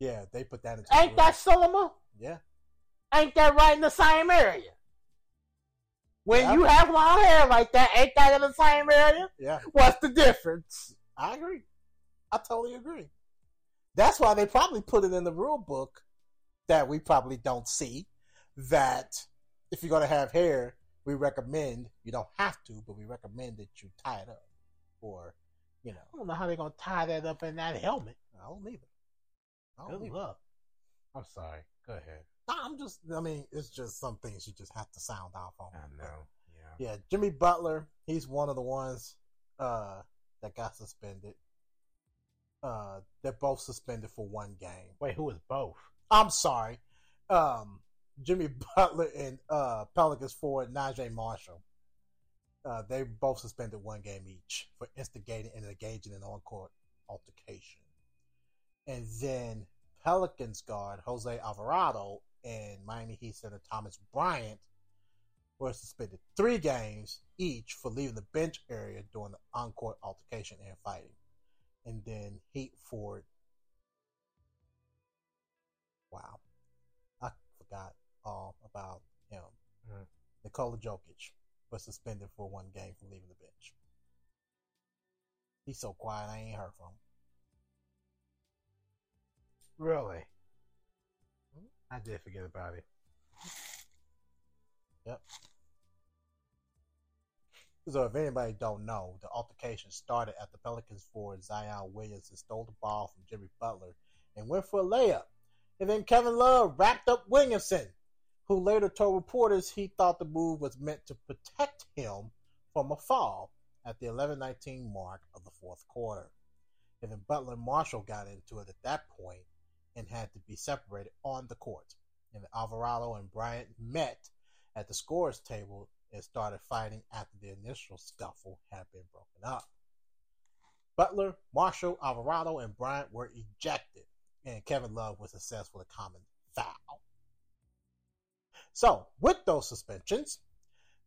Yeah, they put that into. Ain't that Solomon? Yeah. Ain't that right in the same area? When Yeah. you have long hair like that, ain't that in the same area? Yeah, What's the difference? I agree. I totally agree. That's why they probably put it in the rule book that we probably don't see. That if you're going to have hair, we recommend you don't have to, but we recommend that you tie it up, or you know, I don't know how they're gonna tie that up in that helmet. I don't either. I don't Good either. luck. I'm sorry. Go ahead. Nah, I'm just. I mean, it's just some things you just have to sound off on. I know. Yeah. Yeah, Jimmy Butler, he's one of the ones uh, that got suspended. Uh, they're both suspended for one game. Wait, who is both? I'm sorry. Um, Jimmy Butler and uh, Pelicans forward Naji Marshall. Uh, they both suspended one game each for instigating and engaging in on-court altercation. And then Pelicans guard Jose Alvarado and Miami Heat center Thomas Bryant were suspended three games each for leaving the bench area during the on-court altercation and fighting. And then Heat forward. Wow, I forgot all about him. Mhm. Nikola Jokic was suspended for one game for leaving the bench. He's so quiet, I ain't heard from him. Really? I did forget about it. Yep. So if anybody don't know, the altercation started at the Pelicans forward Zion Williamson stole the ball from Jimmy Butler and went for a layup. And then Kevin Love wrapped up Williamson, who later told reporters he thought the move was meant to protect him from a fall at the 11-19 mark of the fourth quarter. Then Butler Marshall got into it at that point and had to be separated on the court. And Alvarado and Bryant met at the scorers table and started fighting after the initial scuffle had been broken up. Butler, Marshall, Alvarado, and Bryant were ejected, and Kevin Love was assessed with a common foul. So, with those suspensions,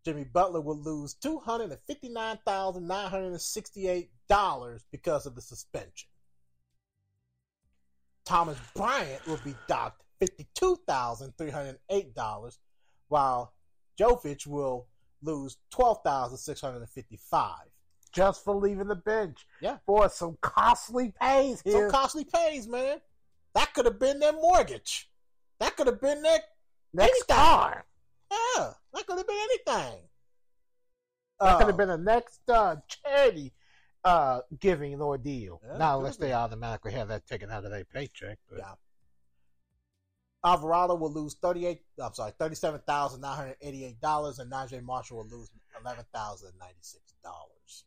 Jimmy Butler will lose $259,968 because of the suspension. Thomas Bryant will be docked $52,308, while Jovic will lose $12,655. Just for leaving the bench. Yeah. For some costly pays Some costly pays, man. That could have been their mortgage. That could have been their Next car. yeah. That could have been anything. That could Uh, have been the next uh, charity uh, giving ordeal. Yeah, Not unless they automatically have that taken out of their paycheck. But Yeah. Alvarado will lose thirty-eight. I'm sorry, thirty-seven thousand nine hundred eighty-eight dollars, and Naji Marshall will lose eleven thousand ninety-six dollars.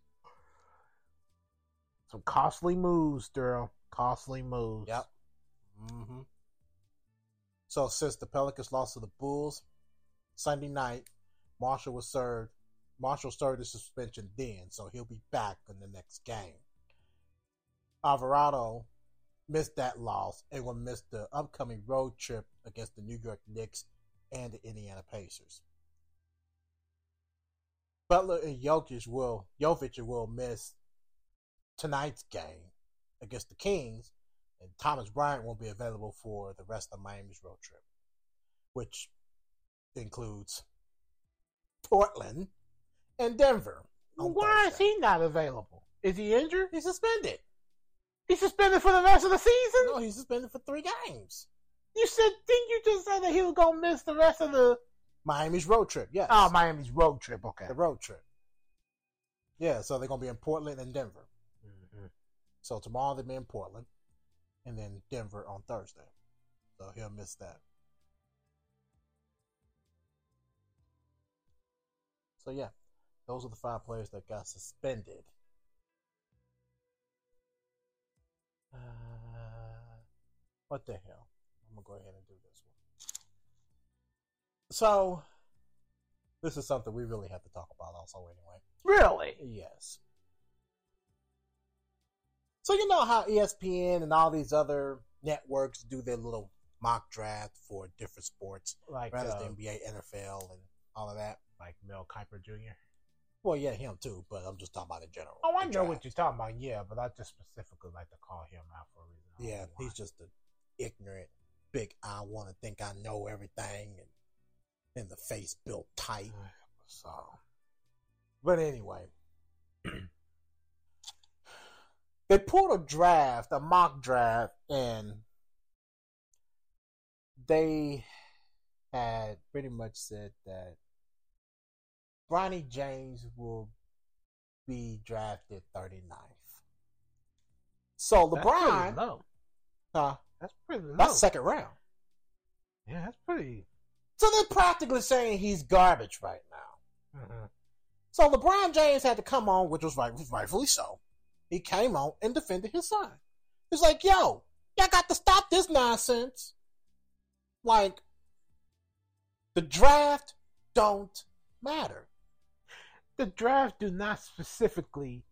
some costly moves, Daryl. Costly moves. Yep. hmm So since the Pelicans lost to the Bulls Sunday night, Marshall was served. Marshall served his suspension then, so he'll be back in the next game. Alvarado missed that loss and will miss the upcoming road trip against the New York Knicks and the Indiana Pacers. Butler and Jokic will Jovic will miss tonight's game against the Kings, and Thomas Bryant won't be available for the rest of Miami's road trip, which includes Portland and Denver. Why is he not available? Is he injured? He's suspended. He's suspended for the rest of the season? No, he's suspended for three games. You said, didn't you just say that he was going to miss the rest of the. Miami's road trip, yes. Oh, Miami's road trip. Okay. the road trip. Yeah, so they're gonna be in Portland and Denver. Mhm. So tomorrow they'll be in Portland, and then Denver on Thursday. So he'll miss that. So yeah, those are the five players that got suspended. Uh, what the hell? I'm gonna go ahead and do this one. So, this is something we really have to talk about, also. Anyway, Really? yes. So you know how ESPN and all these other networks do their little mock draft for different sports, Like rather uh, than NBA, NFL, and all of that. like Mel Kiper Jr. Well, yeah, him too, but I'm just talking about in general. Oh, I know draft. what you're talking about. Yeah, but I just specifically like to call him out for a reason. Yeah, he's just an ignorant, big. I want to think I know everything, and and the face built tight. so. But anyway, they pulled a draft, a mock draft, and they had pretty much said that Bronny James will be drafted 39th. So That's pretty LeBron, low. huh? That's pretty low. That's second round. yeah, that's pretty. So they're practically saying he's garbage right now. mhm. So LeBron James had to come on, which was right, rightfully so. He came out and defended his son. He's like, yo, y'all got to stop this nonsense. Like, the draft don't matter. The draft do not specifically.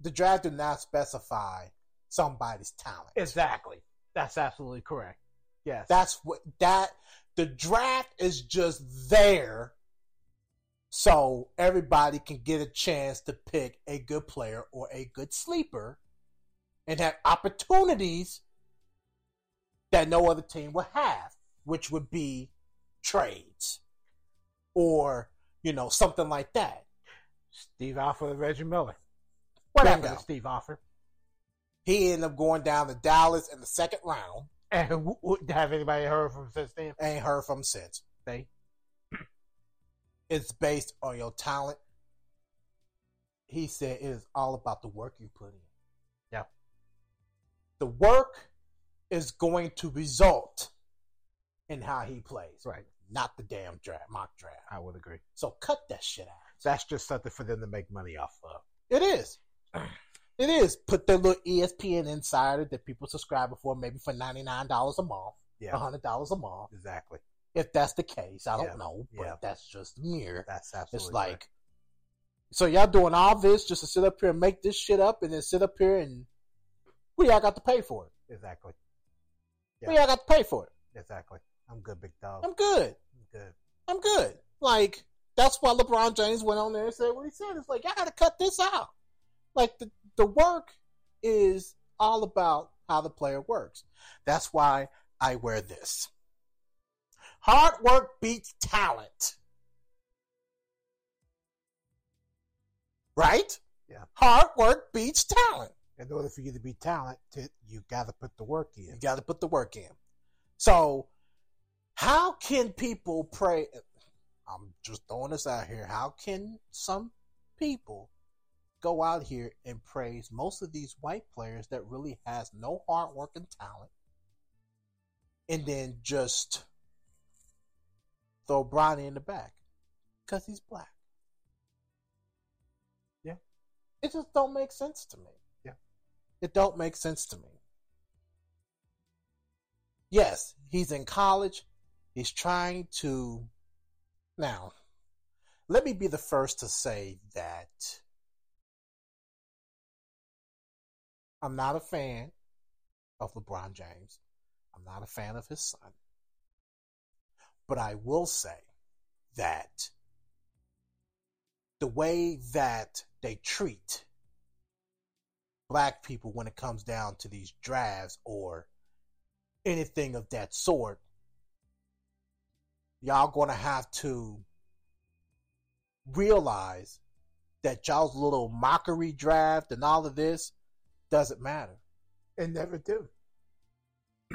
The draft do not specify somebody's talent. Exactly. That's absolutely correct. Yes. That's what that the draft is just there so everybody can get a chance to pick a good player or a good sleeper and have opportunities that no other team will have, which would be trades or, you know, something like that. Steve Alford and Reggie Miller. What happened to Steve Alford? He ended up going down to Dallas in the second round. And have anybody heard from him since then? Ain't heard from him since. They It's based on your talent. He said it is all about the work you put in. Yeah. The work is going to result in how he plays, right. not the damn draft, mock draft. I would agree. So cut that shit out. That's just something for them to make money off of. It is. It is. Put their little ESPN insider that people subscribe for maybe for ninety nine dollars a month, Yeah. hundred dollars a month. Exactly. If that's the case, I don't Yeah. know, but Yeah. that's just mere. That's absolutely. It's like, so y'all doing all this just to sit up here and make this shit up and then sit up here and who y'all got to pay for it? exactly. Who y'all got to pay for it? Exactly. I'm good, big dog. I'm good. I'm good. I'm good. Like, that's why LeBron James went on there and said what he said. It's like, y'all got to cut this out. Like, the, the work is all about how the player works. That's why I wear this. Hard work beats talent. Right? Yeah. Hard work beats talent. In order for you to be talented, you got to put the work in. You got to put the work in. So, how can people pray? I'm just throwing this out here. How can some people go out here and praise most of these white players that really has no hard work and talent, and then just throw Bronny in the back because he's black? Yeah. it just don't make sense to me. Yeah. it don't make sense to me. Yes, he's in college. He's trying to. Now, let me be the first to say that I'm not a fan of LeBron James. I'm not a fan of his son. But I will say that the way that they treat black people when it comes down to these drafts or anything of that sort, y'all gonna have to realize that y'all's little mockery draft and all of this doesn't matter. And never do.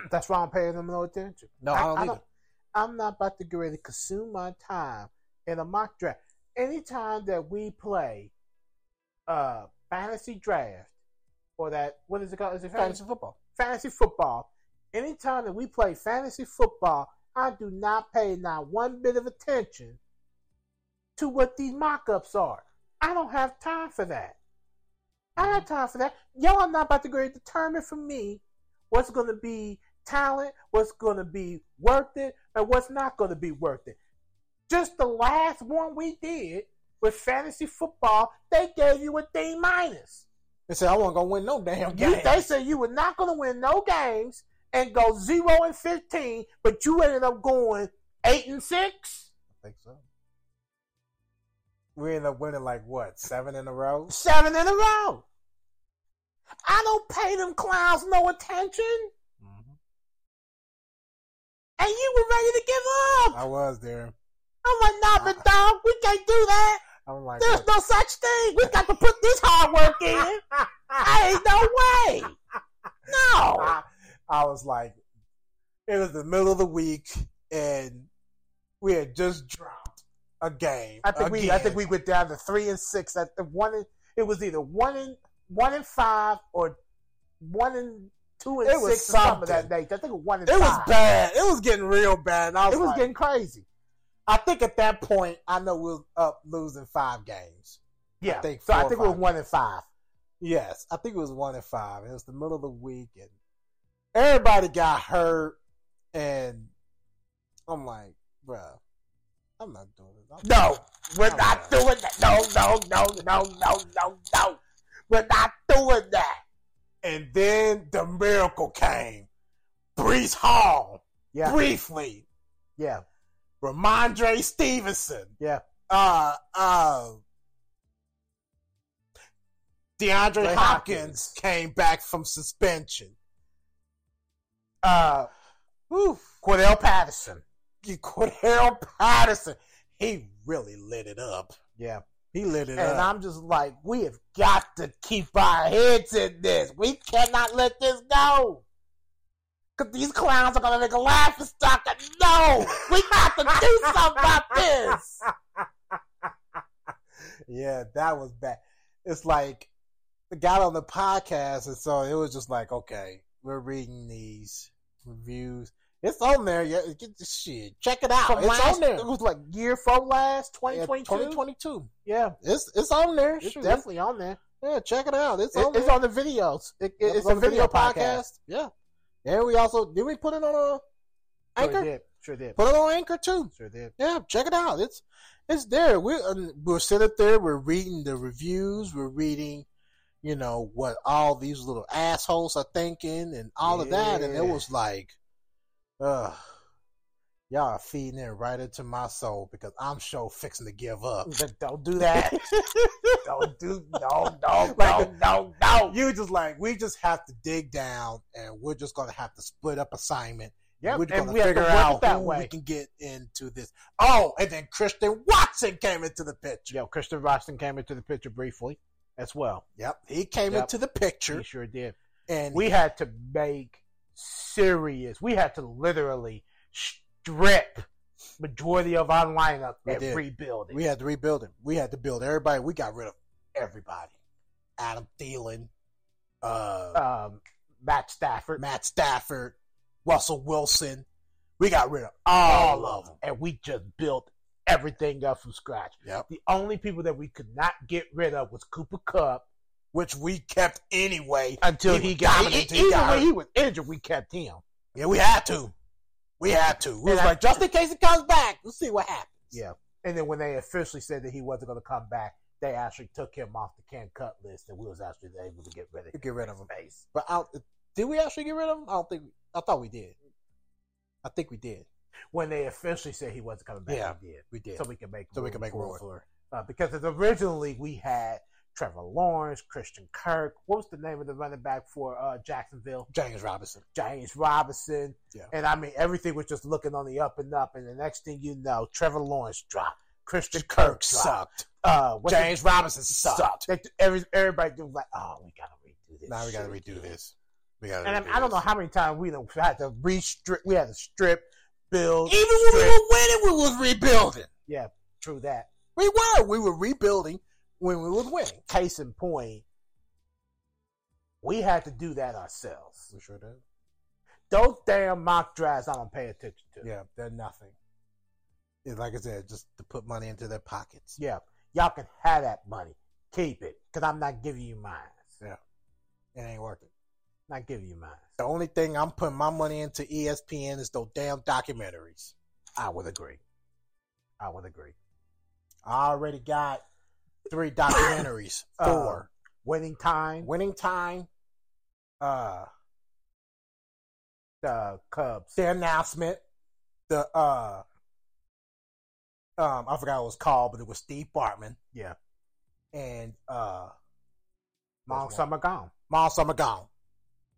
That's why I'm paying them no attention. No, I don't either. I'm not about to get ready to consume my time in a mock draft. Anytime that we play a fantasy draft or that what is it called? Is it Fantasy football. fantasy football. Anytime that we play fantasy football, I do not pay not one bit of attention to what these mock-ups are. I don't have time for that. I don't have time for that. Y'all are not about to go determine for me what's going to be talent, what's going to be worth it, and what's not going to be worth it. Just the last one we did with fantasy football, they gave you a D minus. They said I wasn't gonna win no damn You, game. they said you were not going to win no games and go zero and fifteen, but you ended up going eight and six, I think so. We ended up winning like what seven in a row. seven in a row. I don't pay them clowns no attention. And you were ready to give up. I was there. I'm like, nah, but dog, we can't do that. I'm like, There's what? no such thing. We got to put this hard work in. I Ain't no way. No. I, I was like, it was the middle of the week, and we had just dropped a game. I think we I think we went down to three and six. At the one, it was either one and one and five or one and two and It was six something something. that day. I think it was one and It was bad. It was getting real bad. And I was, It was like- getting crazy. I think at that point, I know we was up losing five games. Yeah. think so I think it was one and five. Yes, I think it was one and five. It was the middle of the week, and everybody got hurt. And I'm like, bruh, I'm not doing this. I'm- No, we're not doing that. No, no, no, no, no, no, no. We're not doing that. And then the miracle came. Breece Hall, Yeah. briefly. Yeah. Rhamondre Stevenson. Yeah. Uh, uh, DeAndre Hopkins, Hopkins. came back from suspension. Uh, Whew. Cordell Patterson. Cordell Patterson. He really lit it up. Yeah. He lit it And up. I'm just like, we have got to keep our heads in this. We cannot let this go. Because these clowns are going to make a laughing stock. No, we got to do something about this. yeah, that was bad. It's like the guy on the podcast, and so it was just like, okay, we're reading these reviews. It's on there. Yeah, get the shit. Check it out. From it's last, on there. It was like year from last, Yeah, 2022. 2022. Yeah, It's it's on there. it's Shoot, definitely on there. Yeah, check it out. It's It- on it's on the videos. It, it- it's a the video, podcast. Yeah. And we also did we put it on a Sure Anchor? did. Sure did. Put it on Anchor too. Sure did. Yeah, check it out. It's it's there. We um, we're sitting there. We're reading the reviews. We're reading, you know, what all these little assholes are thinking and all of that. And it was like, uh, y'all are feeding it right into my soul because I'm sure fixing to give up. Don't do that. Don't do no no Like no no no. You just like we just have to dig down, and we're just gonna have to split up assignment. Yeah, we're and gonna we have to figure out that who we can get into this. Oh, and then Christian Watson came into the picture. Yo, Christian Watson came into the picture briefly as well. Yep, he came Yep. into the picture, He sure did. and We had to make serious. We had to literally strip majority of our lineup We and did. rebuild it. we had to rebuild him. We had to build everybody. We got rid of everybody. Adam Thielen, uh, um, Matt Stafford, Matt Stafford, Russell Wilson. We got rid of all of them. and we just built everything up from scratch. Yep. The only people that we could not get rid of was Cooper Kupp Which we kept anyway. until He he, got he even got when he was injured. We kept him. Yeah, we had to. We had to. We was I- like, just in case he comes back, we'll see what happens. Yeah. And then when they officially said that he wasn't going to come back, they actually took him off the can cut list, and we was actually able to get rid of him. Get rid of him. Face. But I, did we actually get rid of him? I don't think. I thought we did. I think we did. When they officially said he wasn't coming back, Yeah. we did. We did. So we can make So we can make room for. Uh, because originally we had Trevor Lawrence, Christian Kirk. What was the name of the running back for uh, Jacksonville? James Robinson. James Robinson. Yeah. And I mean, everything was just looking on the up and up. And the next thing you know, Trevor Lawrence dropped. Christian Kirk, Kirk sucked. Uh, James Robinson sucked. sucked. Every, everybody was like, oh, we got to redo this. Now we got to redo again." this. We got to. And I, mean, I don't know how many times we had to restrip. We had to strip, build. Even when we were winning, we was rebuilding. Yeah, true that. We were. We were rebuilding when we was winning. Case in point, We had to do that ourselves. We sure did. Those damn mock drafts I don't pay attention to. Yeah, they're nothing. It's like I said, just to put money into their pockets. Yeah. Y'all can have that money. Keep it. Because I'm not giving you mine. Yeah. It ain't worth it. Not giving you mine. The only thing I'm putting my money into ESPN is those damn documentaries. I would agree. I would agree. I already got three documentaries. Uh, Four. Winning time. Winning Time. Uh The Cubs. the announcement. The uh um I forgot what it was called, but it was Steve Bartman Yeah. and uh That's summer gone. Miles Summer Gone.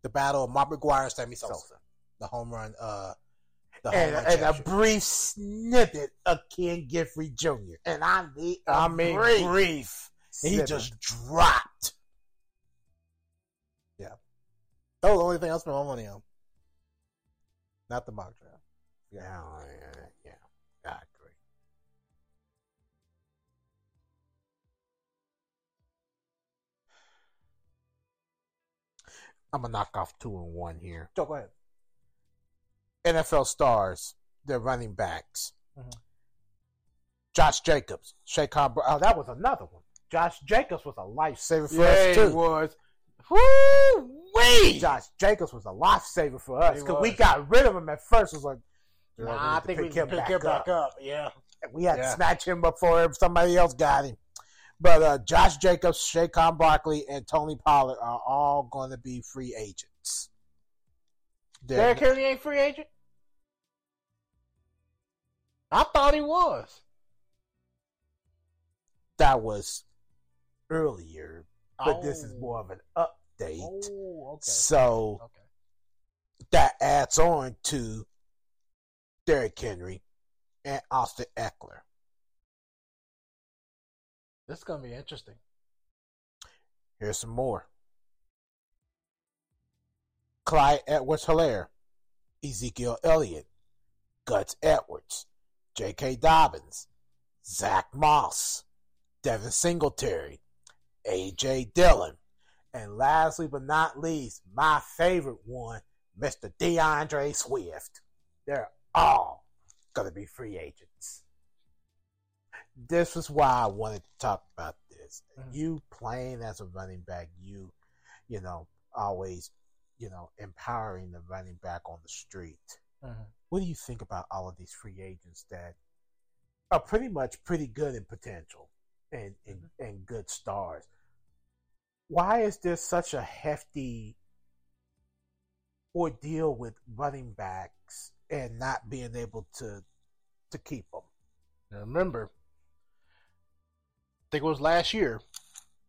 The battle of Mark McGwire and Sammy Sosa. Sosa. The home run uh And, and a brief snippet of Ken Griffey Jr. And I mean, I mean brief, brief. He just dropped. Yeah. That was the only thing I spent my money on. Not the mock draft. Yeah, yeah, yeah. I agree. I'm gonna knock off two and one here. So go ahead. NFL stars, their running backs. Mhm. Josh Jacobs, Saquon. Oh, that was another one. Josh Jacobs was a lifesaver for Yeah, us he too. was. Woo wee! Josh Jacobs was a lifesaver for us because we got rid of him at first. It was like, Nah, I think we can pick him back up. Yeah. We had to snatch him before somebody else got him. But uh, Josh Jacobs, Saquon Barkley, and Tony Pollard are all going to be free agents. Derrick Henry ain't free agent? I thought he was. that was earlier, but this is Oh. more of an oh. update. Oh, okay. So Okay. that adds on to Derrick Henry and Austin Ekeler. This is gonna be interesting. Here's some more. Clyde Edwards Helaire, Ezekiel Elliott, Guts Edwards, J.K. Dobbins, Zach Moss, Devin Singletary, A.J. Dillon, and lastly but not least, my favorite one, Mr. D'Andre Swift. They're all going to be free agents. This is why I wanted to talk about this. Mhm. You playing as a running back, you, you know, always, you know, empowering the running back on the street. Mm-hmm. What do you think about all of these free agents that are pretty much pretty good in potential and and, mm-hmm. and good stars? Why is there such a hefty ordeal with running backs and not being able to to keep them? Now remember, I think it was last year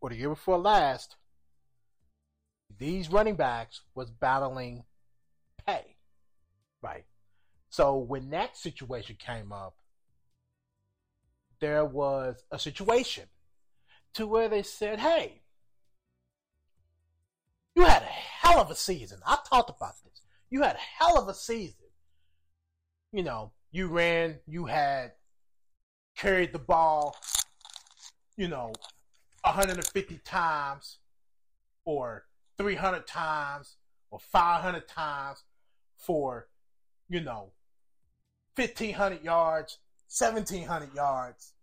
or the year before last. These running backs was battling pay. Right. So when that situation came up, there was a situation to where they said, "Hey, you had a hell of a season. I talked about this. You had a hell of a season. You know, you ran, you had carried the ball, you know, 150 times or 300 times or 500 times for, you know, 1,500 yards, 1,700 yards,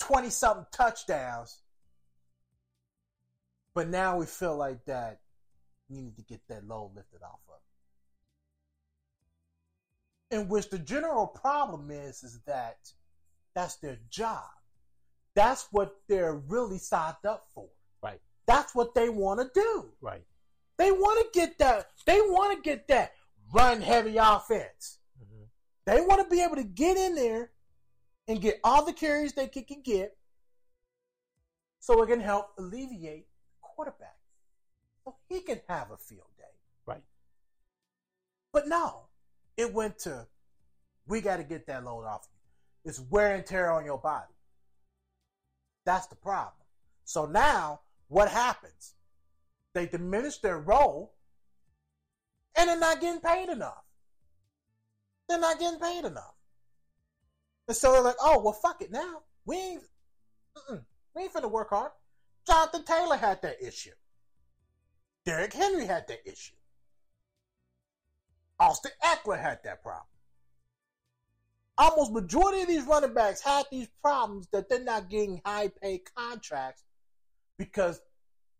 20 something touchdowns. But now we feel like that you need to get that load lifted off of. In which the general problem is, is that that's their job. That's what they're really signed up for. That's what they want to do. Right. They want to get that. They want to get that run heavy offense. Mm-hmm. They want to be able to get in there and get all the carries they can, can get so it can help alleviate the quarterback. So he can have a field day. Right. But no, it went to we got to get that load off you. It's wear and tear on your body. That's the problem. So now what happens? They diminish their role and they're not getting paid enough. They're not getting paid enough. And so they're like, oh, well, fuck it now. We ain't, we ain't finna work hard. Jonathan Taylor had that issue. Derrick Henry had that issue. Austin Ekeler had that problem. Almost majority of these running backs had these problems that they're not getting high paid contracts because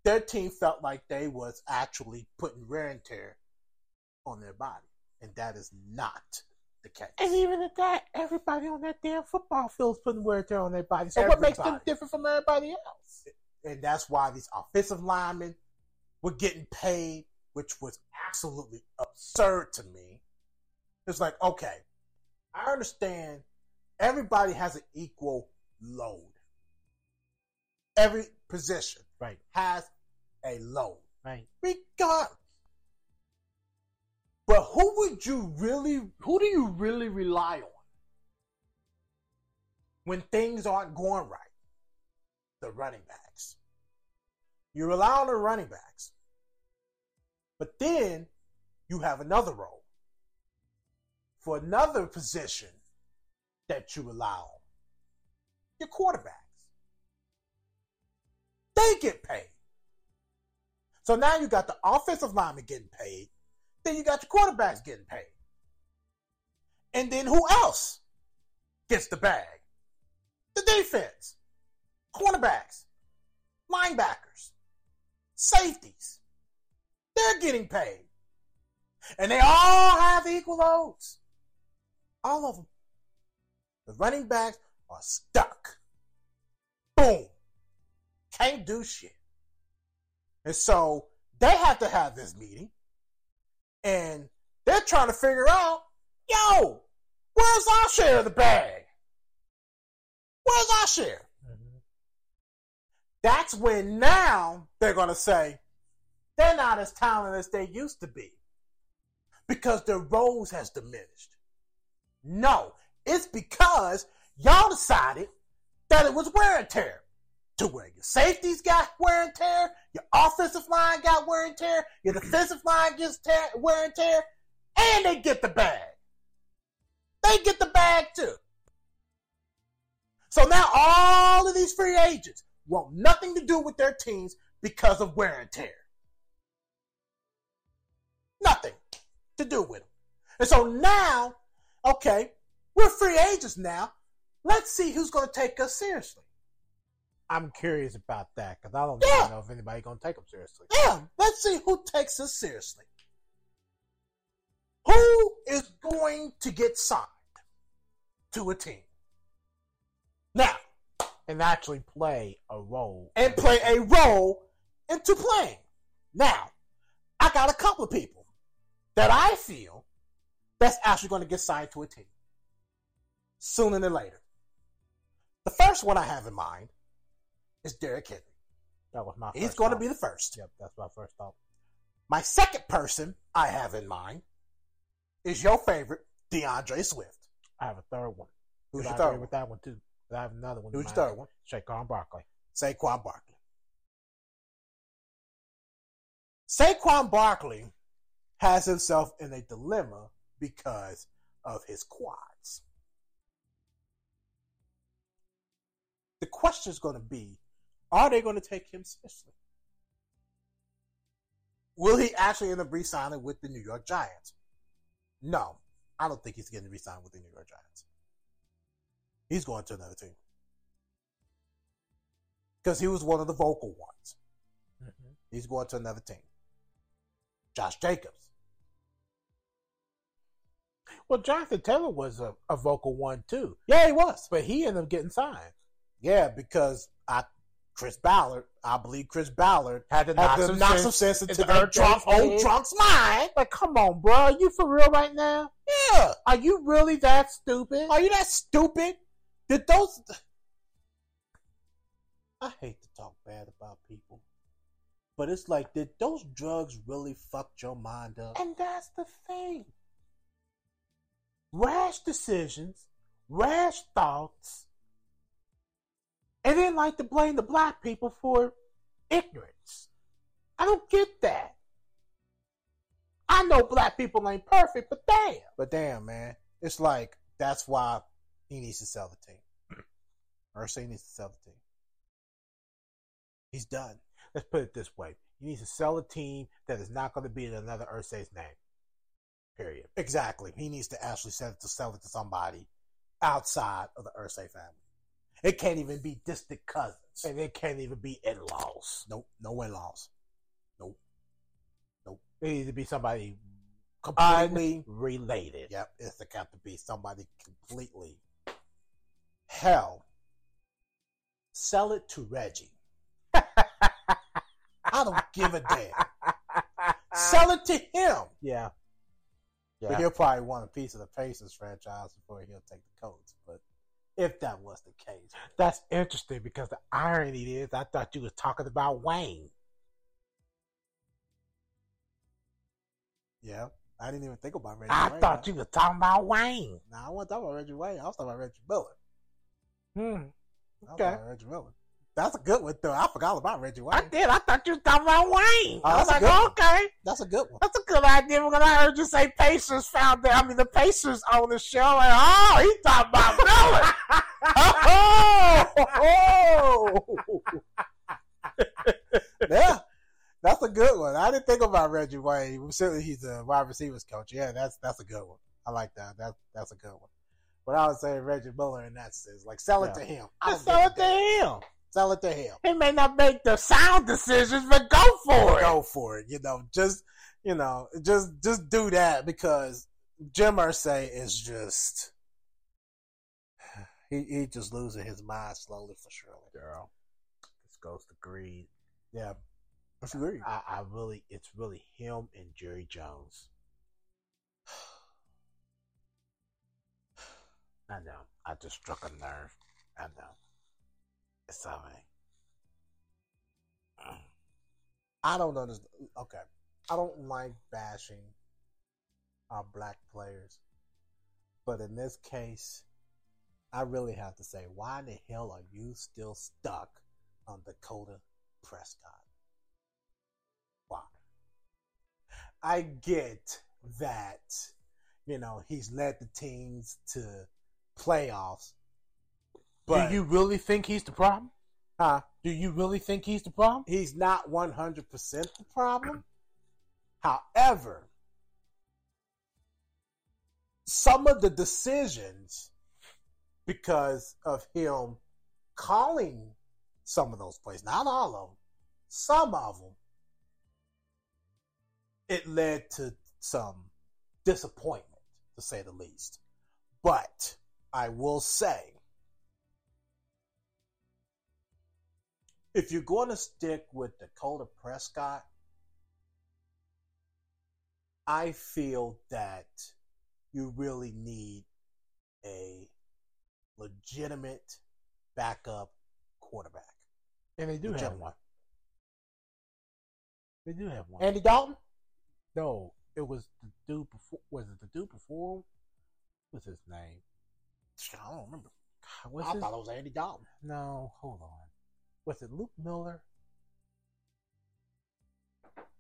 their team felt like they was actually putting wear and tear on their body. And that is not the case. And even at that, everybody on that damn football field is putting wear and tear on their body. So what makes them different from everybody else? and that's why these offensive linemen were getting paid, which was absolutely absurd to me. It's like, okay, I understand everybody has an equal load. Every position Right, has a load, right. regardless. But who would you really, who do you really rely on when things aren't going right? The running backs. You rely on the running backs. But then you have another role for another position that you rely on. Your quarterbacks. So now you got the offensive lineman getting paid. Then you got your quarterbacks getting paid. And then who else gets the bag? The defense, cornerbacks, linebackers, safeties. They're getting paid. And they all have equal loads. All of them. The running backs are stuck. Boom. Can't do shit. And so they have to have this meeting. And they're trying to figure out, yo, where's our share of the bag? Where's our share? Mm-hmm. That's when now they're going to say they're not as talented as they used to be because their roles has diminished. No, it's because y'all decided that it was wear and tear. To where your safeties got wear and tear, your offensive line got wear and tear, your defensive line gets tear, wear and tear, and they get the bag. They get the bag too. So now all of these free agents want nothing to do with their teams because of wear and tear. Nothing to do with them. And so now, okay, we're free agents now. Let's see who's going to take us seriously. I'm curious about that because I don't Yeah. know if anybody's gonna take them seriously. Yeah, let's see who takes us seriously. Who is going to get signed to a team? Now, And actually play a role. and play a role into playing. Now, I got a couple of people that I feel that's actually going to get signed to a team sooner than later. The first one I have in mind is Derrick Henry. That was my. He's going to be the first. Yep, that's my first thought. My second person I have in mind is your favorite, D'Andre Swift. I have a third one. Who's your I third one? with that one too. But I have another one. Who's your third one? Saquon Barkley. Saquon Barkley. Saquon Barkley has himself in a dilemma because of his quads. The question is going to be are they going to take him seriously? Will he actually end up re signing with the New York Giants? No, I don't think he's getting re signed with the New York Giants. He's going to another team because he was one of the vocal ones. Mm-hmm. He's going to another team. Josh Jacobs. Well, Jonathan Taylor was a, a vocal one too, Yeah, he was. but he ended up getting signed. Yeah, because I, Chris Ballard, I believe Chris Ballard Had to knock some knock sense some sense into into that drunk, old head. drunk's mind. Like, come on, bro, are you for real right now? Yeah. Are you really that stupid? Are you that stupid? Did those. I hate to talk bad about people, but it's like, did those drugs really fuck your mind up? And that's the thing. Rash decisions, rash thoughts, and then like to blame the black people for ignorance. I don't get that. I know black people ain't perfect, but damn. But damn, man, it's like that's why he needs to sell the team. Irsay needs to sell the team. He's done. Let's put it this way. He needs to sell a team that is not going to be in another Irsay's name. Period. Exactly. He needs to actually sell it to sell it to somebody outside of the Irsay family. It can't even be distant cousins. And it can't even be in laws. Nope, no in-laws. Nope. Nope. It needs to be somebody Completely. related. Yep, it's got to be somebody completely. Hell, sell it to Reggie. I don't give a damn. Sell it to him. Yeah. yeah. But he'll probably want a piece of the Pacers franchise before he'll take the Colts. But if that was the case, That's interesting because the irony is I thought you was talking about Wayne. yeah, I didn't even think about Reggie. I Wayne. thought you was talking about Wayne. Nah, I wasn't talking about Reggie Wayne. I was talking about Reggie Miller. Hmm. I was Okay. talking about Reggie Miller. That's a good one, though. I forgot about Reggie Wayne. I did. I thought you was talking about Wayne. Oh, I was that's like, okay, That's a good one. that's a good idea because I heard you say Pacers found that. I mean, the Pacers on the show. Like, oh, he talking about Miller. oh, yeah, that's a good one. I didn't think about Reggie Wayne. Certainly, he's a wide receivers coach. Yeah, that's that's a good one. I like that. That that's a good one. But I would say Reggie Miller in that sense, like sell it Yeah. to him. Just sell it to him. Sell it to him. He may not make the sound decisions, but go for it. Go for it. You know, just you know, just just do that because Jim Irsay is just he he just losing his mind slowly for surely. Girl, this goes to greed. Yeah, I agree. I, I really, it's really him and Jerry Jones. I know. I just struck a nerve. I know. Right. I don't understand. Okay, I don't like bashing our black players, but in this case, I really have to say, why the hell are you still stuck on Dakota Prescott? Why? I get that, you know, he's led the teams to playoffs, but Do you really think he's the problem? huh? Do you really think he's the problem? he's not 100% the problem. However, some of the decisions, because of him calling some of those plays, not all of them, some of them, it led to some disappointment, to say the least. But I will say, if you're going to stick with Dakota Prescott, I feel that you really need a legitimate backup quarterback. And they do have one. They do have one. Andy Dalton? no, it was the dude before. Was it the dude before? What's his name? I don't remember. God, I his? thought it was Andy Dalton. No, hold on. Was it Luke Miller?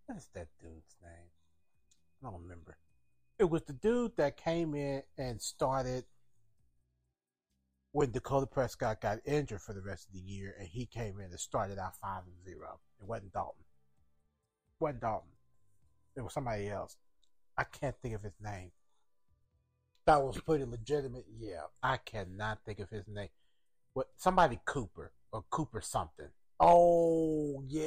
What is that dude's name? I don't remember. It was the dude that came in and started when Dakota Prescott got injured for the rest of the year, and he came in and started out five and zero. It wasn't Dalton. It wasn't Dalton. It was somebody else. I can't think of his name. That was pretty legitimate. Yeah, I cannot think of his name. What somebody Cooper or Cooper something. Oh, yeah.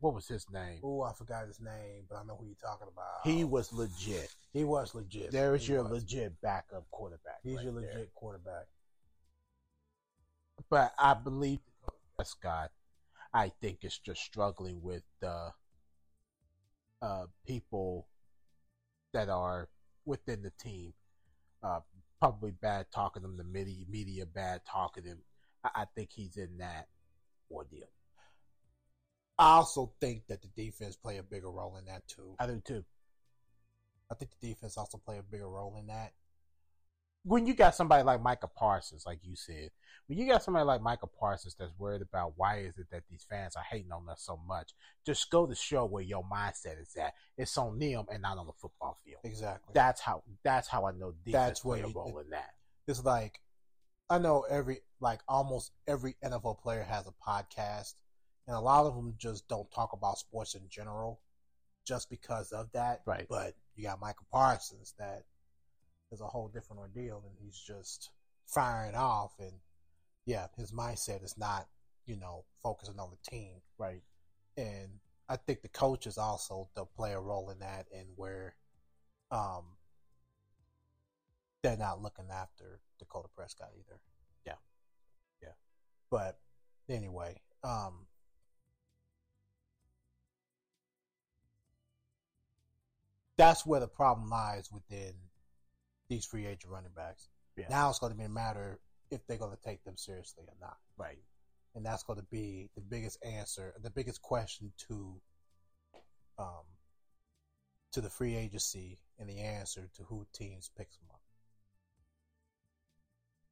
What was his name? Oh, I forgot his name, but I know who you're talking about. He was legit. he was legit. There is He your was. legit backup quarterback. He's right your there. legit quarterback. But I believe Prescott, I think, is just struggling with the uh, people that are within the team. Uh, probably bad talking them, the media, media bad talking him. I, I think he's in that ordeal. I also think that the defense play a bigger role in that too. I do too. I think the defense also play a bigger role in that. When you got somebody like Micah Parsons, like you said, when you got somebody like Micah Parsons that's worried about why is it that these fans are hating on us so much, just go to show where your mindset is at. It's on them and not on the football field. Exactly. That's how. That's how I know defense That's play where a role in that. it's like I know every like almost every NFL player has a podcast, and a lot of them just don't talk about sports in general, just because of that. Right. But you got Michael Parsons that is a whole different ordeal, and he's just firing off, and yeah, his mindset is not, you know, focusing on the team, Right. and I think the coaches also they'll play a role in that, and where, um, they're not looking after Dakota Prescott either. Yeah. Yeah. But anyway, um, that's where the problem lies within these free agent running backs. Yeah. Now it's going to be a matter if they're going to take them seriously or not. Right. And that's going to be the biggest answer, the biggest question to, um, to the free agency and the answer to who teams picks them up.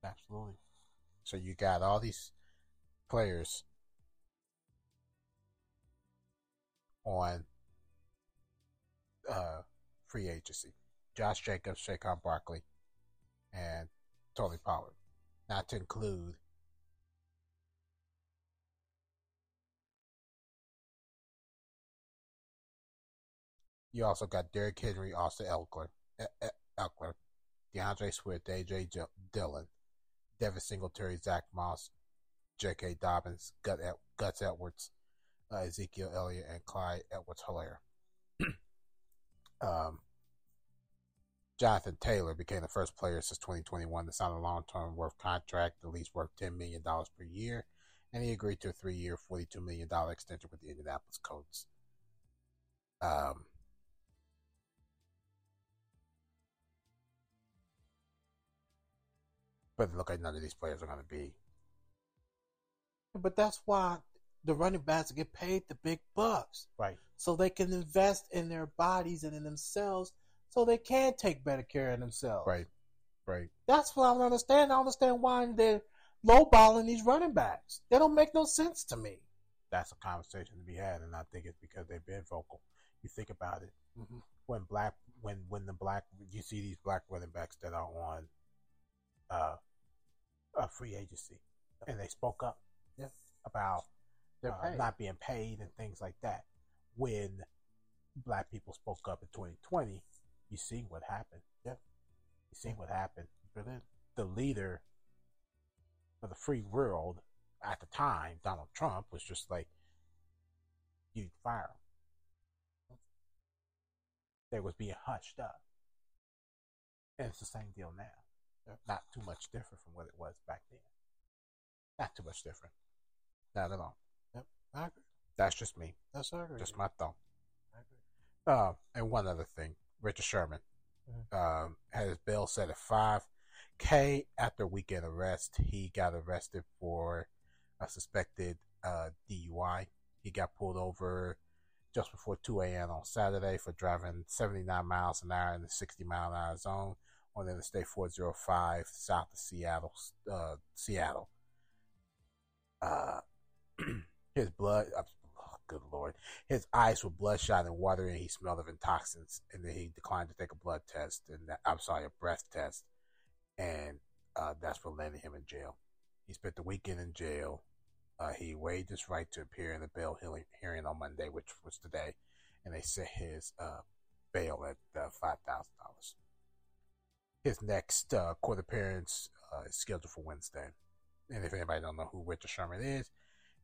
Absolutely. So you got all these players on uh, free agency. Josh Jacobs, Saquon Barkley, and Tony Pollard. Not to include You also got Derrick Henry, Austin Elkler, E- E- Elkler, D'Andre Swift, AJ Dillon, Devin Singletary, Zach Moss, J.K. Dobbins, Gut Guts Edwards, uh, Ezekiel Elliott, and Clyde Edwards Helaire. um, Jonathan Taylor became the first player since 2021 to sign a long term worth contract, at least worth $10 million per year, and he agreed to a three year, $42 million extension with the Indianapolis Colts. Um, but it look like none of these players are going to be But that's why the running backs get paid the big bucks. right. So they can invest in their bodies and in themselves so they can take better care of themselves. Right, right. That's what I don't understand. I don't understand why they're lowballing these running backs. They don't make no sense to me. That's a conversation to be had, and I think it's because they've been vocal. You think about it Mhm. when black when when the black you see these black running backs that are on uh, a free agency, and they spoke up Yeah. about uh, not being paid and things like that. When black people spoke up in 2020, you see what happened. Yeah. You see what happened. The leader of the free world at the time, Donald Trump, was just like, you fire him. They was being hushed up. And it's the same deal now. Not too much different from what it was back then. Not too much different. Not at all. I agree. That's just me. That's I agree. Just my thought. I agree. Uh, and one other thing, Richard Sherman um, had his bail set at five k after weekend arrest. He got arrested for a suspected uh, DUI. He got pulled over just before 2 a.m. on Saturday for driving 79 miles an hour in the 60 mile an hour zone on Interstate 405 south of Seattle. Uh, Seattle. Uh, his blood, good lord, his eyes were bloodshot and watery, and he smelled of intoxicants. And then he declined to take a blood test, and that, I'm sorry, a breath test, and uh, that's what landed him in jail. He spent the weekend in jail. Uh, he waived his right to appear in the bail hearing, on Monday, which was today, and they set his uh, bail at uh, five thousand dollars. His next uh, court appearance uh, is scheduled for Wednesday. And if anybody don't know who Richard Sherman is,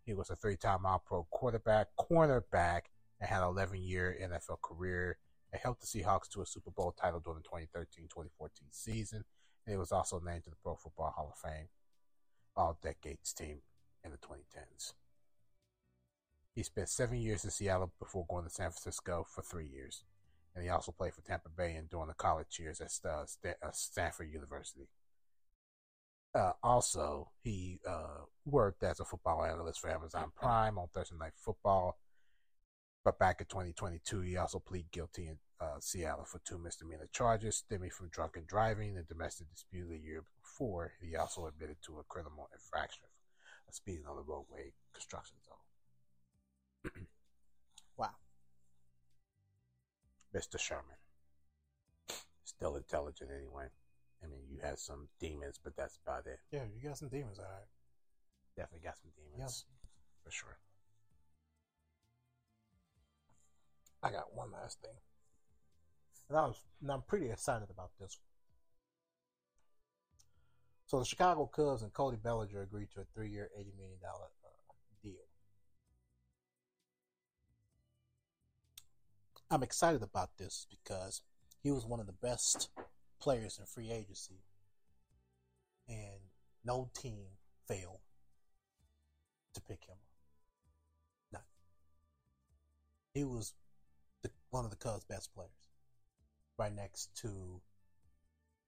he was a three-time All-Pro quarterback, cornerback, and had an 11-year NFL career. And helped the Seahawks to a Super Bowl title during the 2013-2014 season. And he was also named to the Pro Football Hall of Fame All Decades team in the 2010s. He spent seven years in Seattle before going to San Francisco for three years. And he also played for Tampa Bay and during the college years at uh, uh, Stanford University. Uh, also, he uh, worked as a football analyst for Amazon Prime on Thursday Night Football. But back in 2022, he also pleaded guilty in uh, Seattle for two misdemeanor charges stemming from drunken driving and domestic dispute a year before. He also admitted to a criminal infraction of speeding on the roadway construction zone. Wow. Mr. Sherman. Still intelligent anyway. I mean, you had some demons, but that's about it. Yeah, you got some demons, all right. Definitely got some demons. For sure. I got one last thing, and I was, and I'm pretty excited about this. So the Chicago Cubs and Cody Bellinger agreed to a three-year, eighty million dollar uh, deal. I'm excited about this because he was one of the best players in free agency, and no team failed to pick him up. None. He was the, one of the Cubs' best players, right next to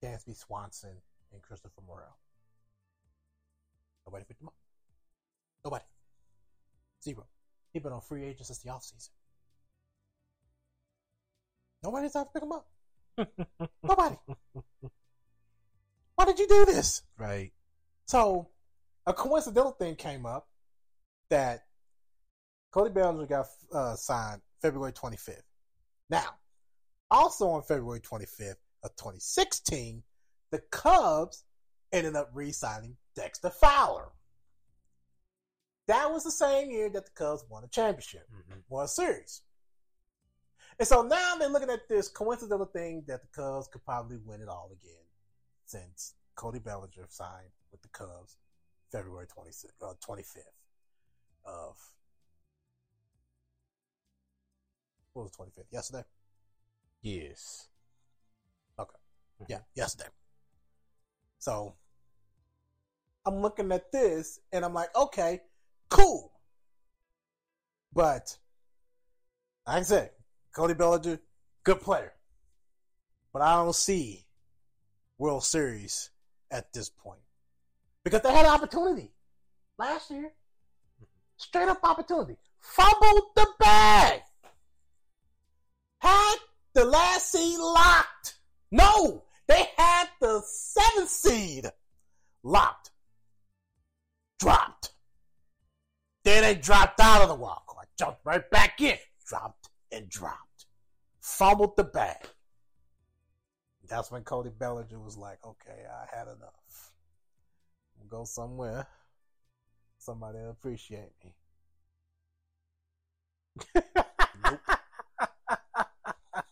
Dansby Swanson and Christopher Morel. Nobody picked him up. Nobody. Zero. He's been on free agent since the offseason. Nobody's out to pick him up. Nobody. Why did you do this? Right. So, a coincidental thing came up that Cody Bellinger got uh, signed February 25th. Now, also on February 25th of 2016, the Cubs ended up re-signing Dexter Fowler. That was the same year that the Cubs won a championship, Mhm. won a series. And so now they're looking at this coincidental thing that the Cubs could probably win it all again since Cody Bellinger signed with the Cubs February 26th, uh, 25th of what was the 25th? Yesterday? Yes. Okay. Yeah, yesterday. So I'm looking at this and I'm like, okay, cool. But like I said, Cody Bellinger, good player. But I don't see World Series at this point. Because they had an opportunity last year. Straight up opportunity. Fumbled the bag. Had the last seed locked. No, they had the seventh seed locked. Dropped. Then they dropped out of the wild card. Jumped right back in. Dropped and dropped. Fumbled the bag. That's when Cody Bellinger was like, okay, I had enough. Gonna go somewhere. Somebody will appreciate me. nope.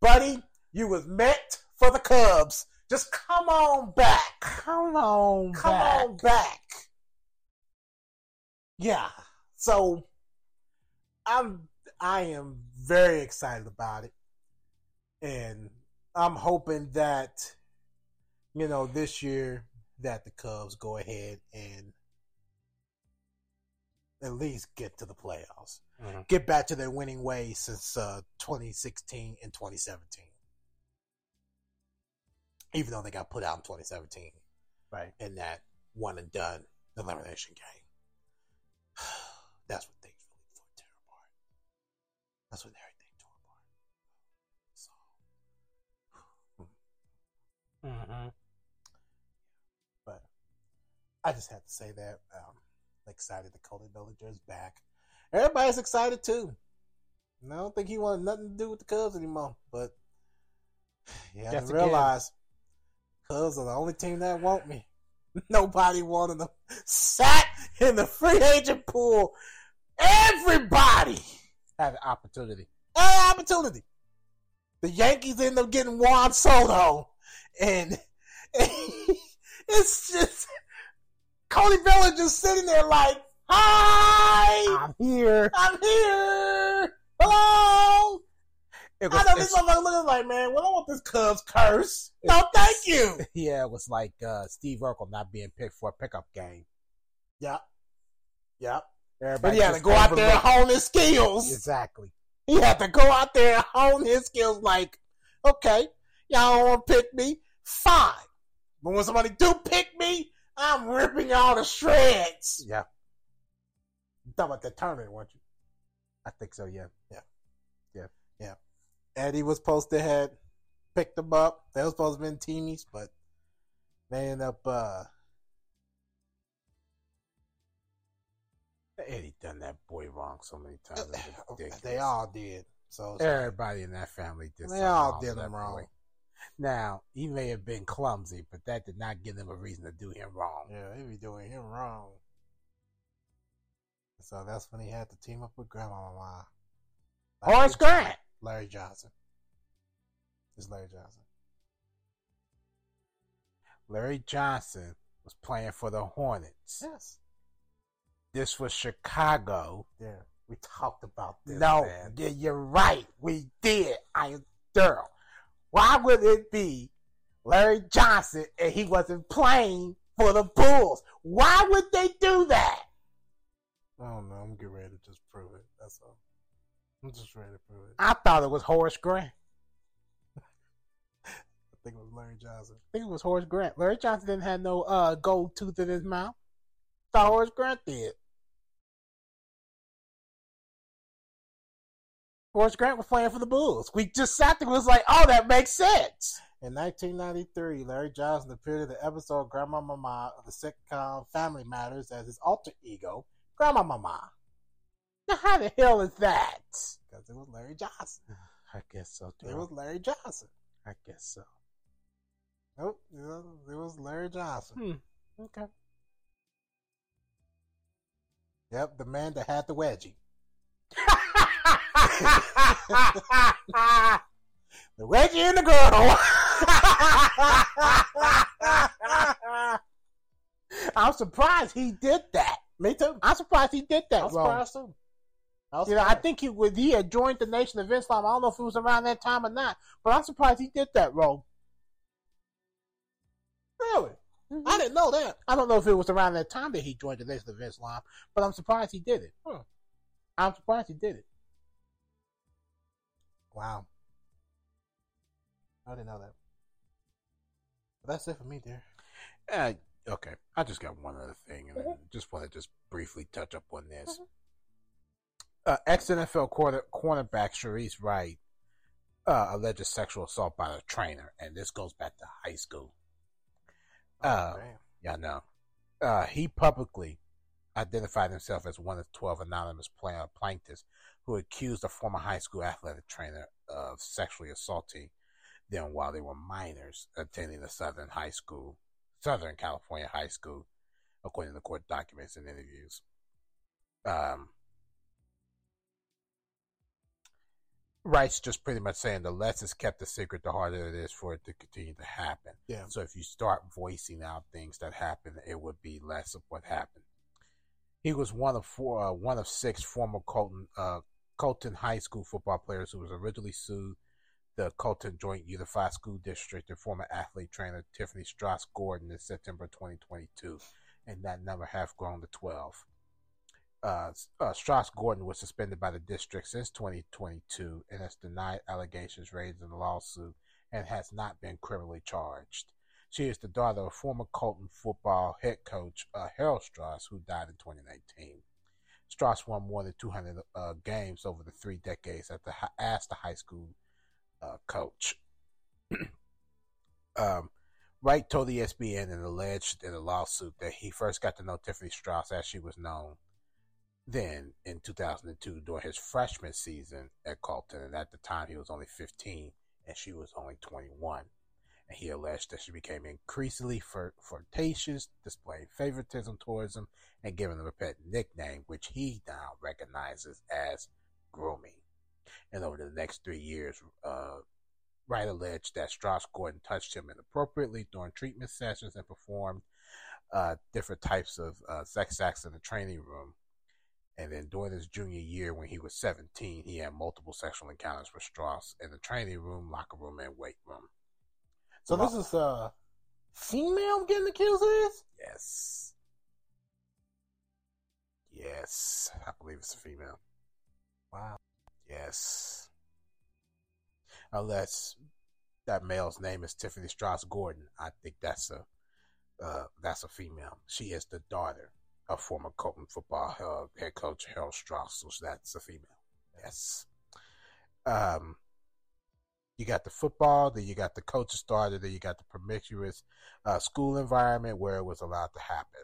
Buddy, you was meant for the Cubs. Just come on back. Come on, Come back. on back. Yeah. So I'm I am very excited about it. And I'm hoping that you know this year that the Cubs go ahead and at least get to the playoffs. Mhm. Get back to their winning ways since uh, 2016 and 2017. Even though they got put out in 2017 Right. in that one and done elimination game. That's when everything tore apart. So, Mm-hmm. but I just had to say that. Um, excited that Cody Bellinger is back. Everybody's excited too. And I don't think he wanted nothing to do with the Cubs anymore. But you have Guess to again. realize Cubs are the only team that want me. Nobody wanted them. Sat in the free agent pool. Everybody Had an opportunity. an opportunity. The Yankees end up getting Juan Soto, and, it's just Cody Bellinger just sitting there like, "Hi, I'm here. I'm here. Hello." It I was, know this motherfucker looking like, man, well, I want this Cubs curse. No, thank you. yeah, it was like uh, Steve Urkel not being picked for a pickup game. Yep, yep. Everybody But he had to go out there and hone his skills. Exactly. He had to go out there and hone his skills like, okay, y'all don't want to pick me? Fine. But when somebody do pick me, I'm ripping y'all to shreds. Yeah, You talking about that tournament, weren't you? I think so. Yeah. Yeah. Yeah. Yeah. Eddie was supposed to have picked them up. They were supposed to have been teamies, but they end up, uh, Eddie done that boy wrong so many times. It's uh, uh, they all did. So Everybody in that family did. They all did him wrong. boy. Now he may have been clumsy, but that did not give them a reason to do him wrong. Yeah, he be doing him wrong. So that's when he had to team up with Grandma Mama. Horace Grant. Larry Johnson. It's Larry Johnson. Larry Johnson was playing for the Hornets. Yes. This was Chicago. Yeah. We talked about this. no, man. you're right. We did. I thorough. Why would it be Larry Johnson and he wasn't playing for the Bulls? Why would they do that? I don't know. I'm getting ready to just prove it. That's all. I'm just ready to prove it. I thought it was Horace Grant. I think it was Larry Johnson. I think it was Horace Grant. Larry Johnson didn't have no uh, gold tooth in his mouth. Thought Horace Grant did. Horace Grant was playing for the Bulls. We just sat there and was like, oh, that makes sense. In 1993, Larry Johnson appeared in the episode Grandma Mama of the sitcom Family Matters as his alter ego, Grandma Mama. Now, how the hell is that? Because it was Larry Johnson. I guess so, too. It was Larry Johnson. I guess so. Nope, it was, Larry Johnson. Hmm. Okay. Yep, the man that had the wedgie. The wedgie and the girdle. I'm surprised he did that. Me too. I'm surprised he did that, I was bro. surprised too. I You know, I think he would. He had joined the Nation of Islam. I don't know if it was around that time or not, but I'm surprised he did that, bro. really, mm-hmm. I didn't know that. I don't know if it was around that time that he joined the Nation of Islam, but I'm surprised he did it. Huh. I'm surprised he did it. Wow, I didn't know that. But that's it for me, dear. Uh, okay, I just got one other thing, and I just want to just briefly touch up on this. Uh, Ex NFL quarter, cornerback Shareece Wright uh, alleged sexual assault by a trainer, and this goes back to high school. Uh, Oh, damn. Yeah, no. Uh, he publicly identified himself as one of 12 anonymous uh, plaintiffs who accused a former high school athletic trainer of sexually assaulting them while they were minors attending the Southern High School, Southern California High School, according to court documents and interviews. Um, Wright's just pretty much saying the less is kept a secret, the harder it is for it to continue to happen. Yeah. So if you start voicing out things that happen, it would be less of what happened. He was one of four, uh, one of six former Colton, uh, Colton High School football players who was originally sued the Colton Joint Unified School District and former athlete trainer Tiffany Strauss Gordon in September 2022, and that number have grown to 12. Uh, uh, Strauss Gordon was suspended by the district since 2022 and has denied allegations raised in the lawsuit and has not been criminally charged. She is the daughter of former Colton football head coach uh, Harold Strauss, who died in 2019. Strauss won more than 200 uh, games over the three decades at the, as the high school uh, coach. um, Wright told E ESPN and alleged in a lawsuit that he first got to know Tiffany Strauss as she was known then in 2002 during his freshman season at Colton, and at the time he was only 15 and she was only 21. He alleged that she became increasingly flirtatious, displaying favoritism towards him, and giving him a pet nickname, which he now recognizes as grooming. And over the next three years, uh, Wright alleged that Strauss Gordon touched him inappropriately during treatment sessions and performed uh, different types of uh, sex acts in the training room. And then during his junior year, when he was 17, he had multiple sexual encounters with Strauss in the training room, locker room, and weight room. So this is uh female getting the kills this? Yes. Yes. I believe it's a female. Wow. Yes. Unless that male's name is Tiffany Strauss Gordon, I think that's a uh, that's a female. She is the daughter of former Colton football uh, head coach Harold Strauss, so that's a female. Yes. Um, you got the football, then you got the coach's daughter, then you got the promiscuous uh, school environment where it was allowed to happen.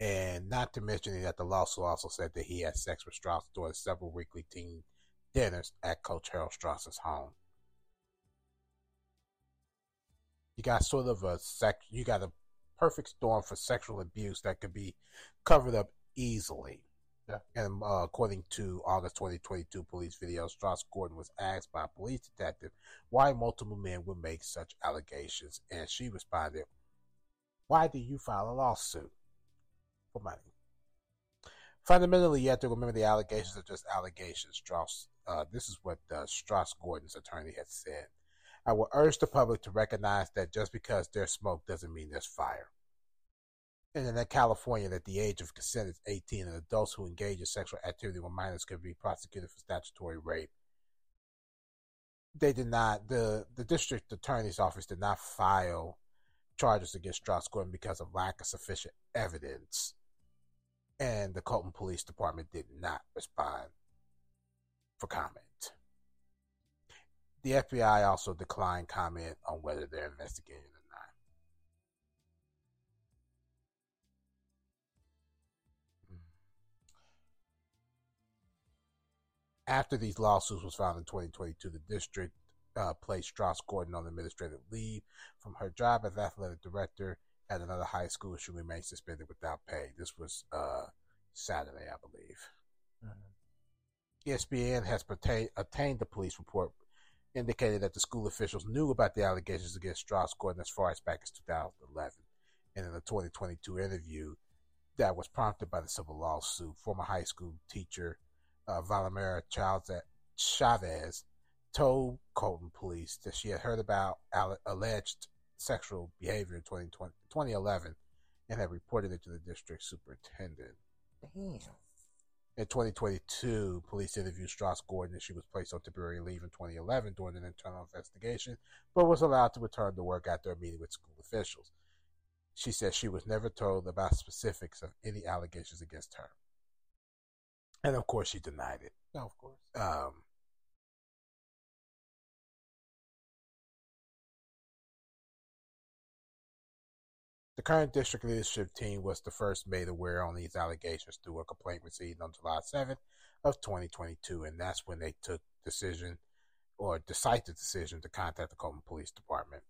And not to mention that the lawsuit also said that he had sex with Strauss during several weekly team dinners at Coach Harold Strauss's home. You got sort of a sex, you got a perfect storm for sexual abuse that could be covered up easily. And uh, according to August 2022 police video, Strauss Gordon was asked by a police detective why multiple men would make such allegations, and she responded, "Why do you file a lawsuit for money?" Fundamentally, you have to remember the allegations are just allegations. Strauss, uh, this is what uh, Strauss Gordon's attorney had said. I will urge the public to recognize that just because there's smoke doesn't mean there's fire. And in California, that the age of consent is 18, and adults who engage in sexual activity with minors could be prosecuted for statutory rape. They did not, the, the district attorney's office did not file charges against Strauss Gordon because of lack of sufficient evidence and the Colton Police Department did not respond for comment. The FBI also declined comment on whether they're investigating After these lawsuits was filed in 2022, the district uh, placed Strauss Gordon on administrative leave from her job as athletic director at another high school, she remained suspended without pay. This was uh, Saturday, I believe. Mm-hmm. ESPN has pertain, obtained the police report indicated that the school officials knew about the allegations against Strauss Gordon as far as back as 2011. And in a 2022 interview that was prompted by the civil lawsuit, former high school teacher uh, Valimera Chavez told Colton police that she had heard about alleged sexual behavior in 2020, 2011 and had reported it to the district superintendent. Damn. In 2022, police interviewed Strauss Gordon and she was placed on temporary leave in 2011 during an internal investigation, but was allowed to return to work after a meeting with school officials. She said she was never told about specifics of any allegations against her. And of course, she denied it. No, of course. Um, The current district leadership team was the first made aware on these allegations through a complaint received on July 7th of 2022, and that's when they took decision or decisive decision to contact the Colton Police Department.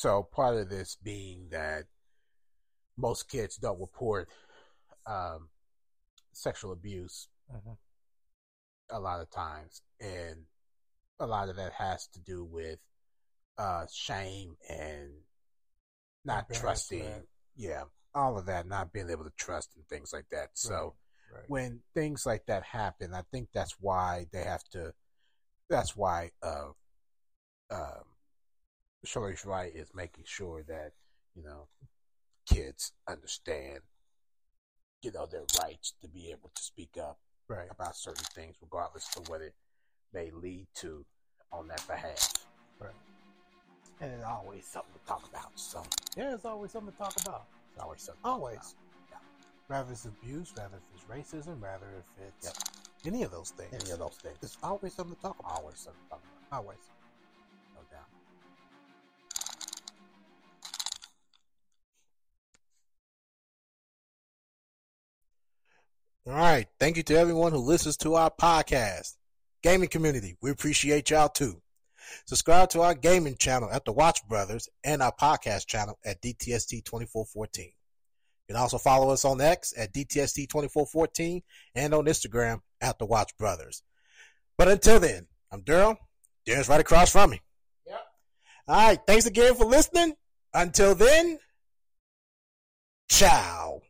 So part of this being that most kids don't report um, sexual abuse mm-hmm a lot of times, and a lot of that has to do with uh, shame and not trusting. Yeah, all of that, not being able to trust and things like that. So right, right. when things like that happen, I think that's why they have to. That's why uh, um, Shareece Wright is making sure that you know kids understand, you know, their rights to be able to speak up right. about certain things, regardless of what it may lead to on that behalf. Right. And it's always something to talk about. So yeah, it's always something to talk about. It's always something. Always. Yeah. Rather it's abuse, rather if it's racism, rather if it's yep. any of those things. Any of those things. It's always something to talk about. Always something to talk about. Always. All right. Thank you to everyone who listens to our podcast. Gaming community, we appreciate y'all too. Subscribe to our gaming channel at the Watch Brothers and our podcast channel at DTST2414. You can also follow us on X at DTST2414 and on Instagram at the Watch Brothers. But until then, I'm Daryl. Darren's right across from me. Yep. All right. Thanks again for listening. Until then, ciao.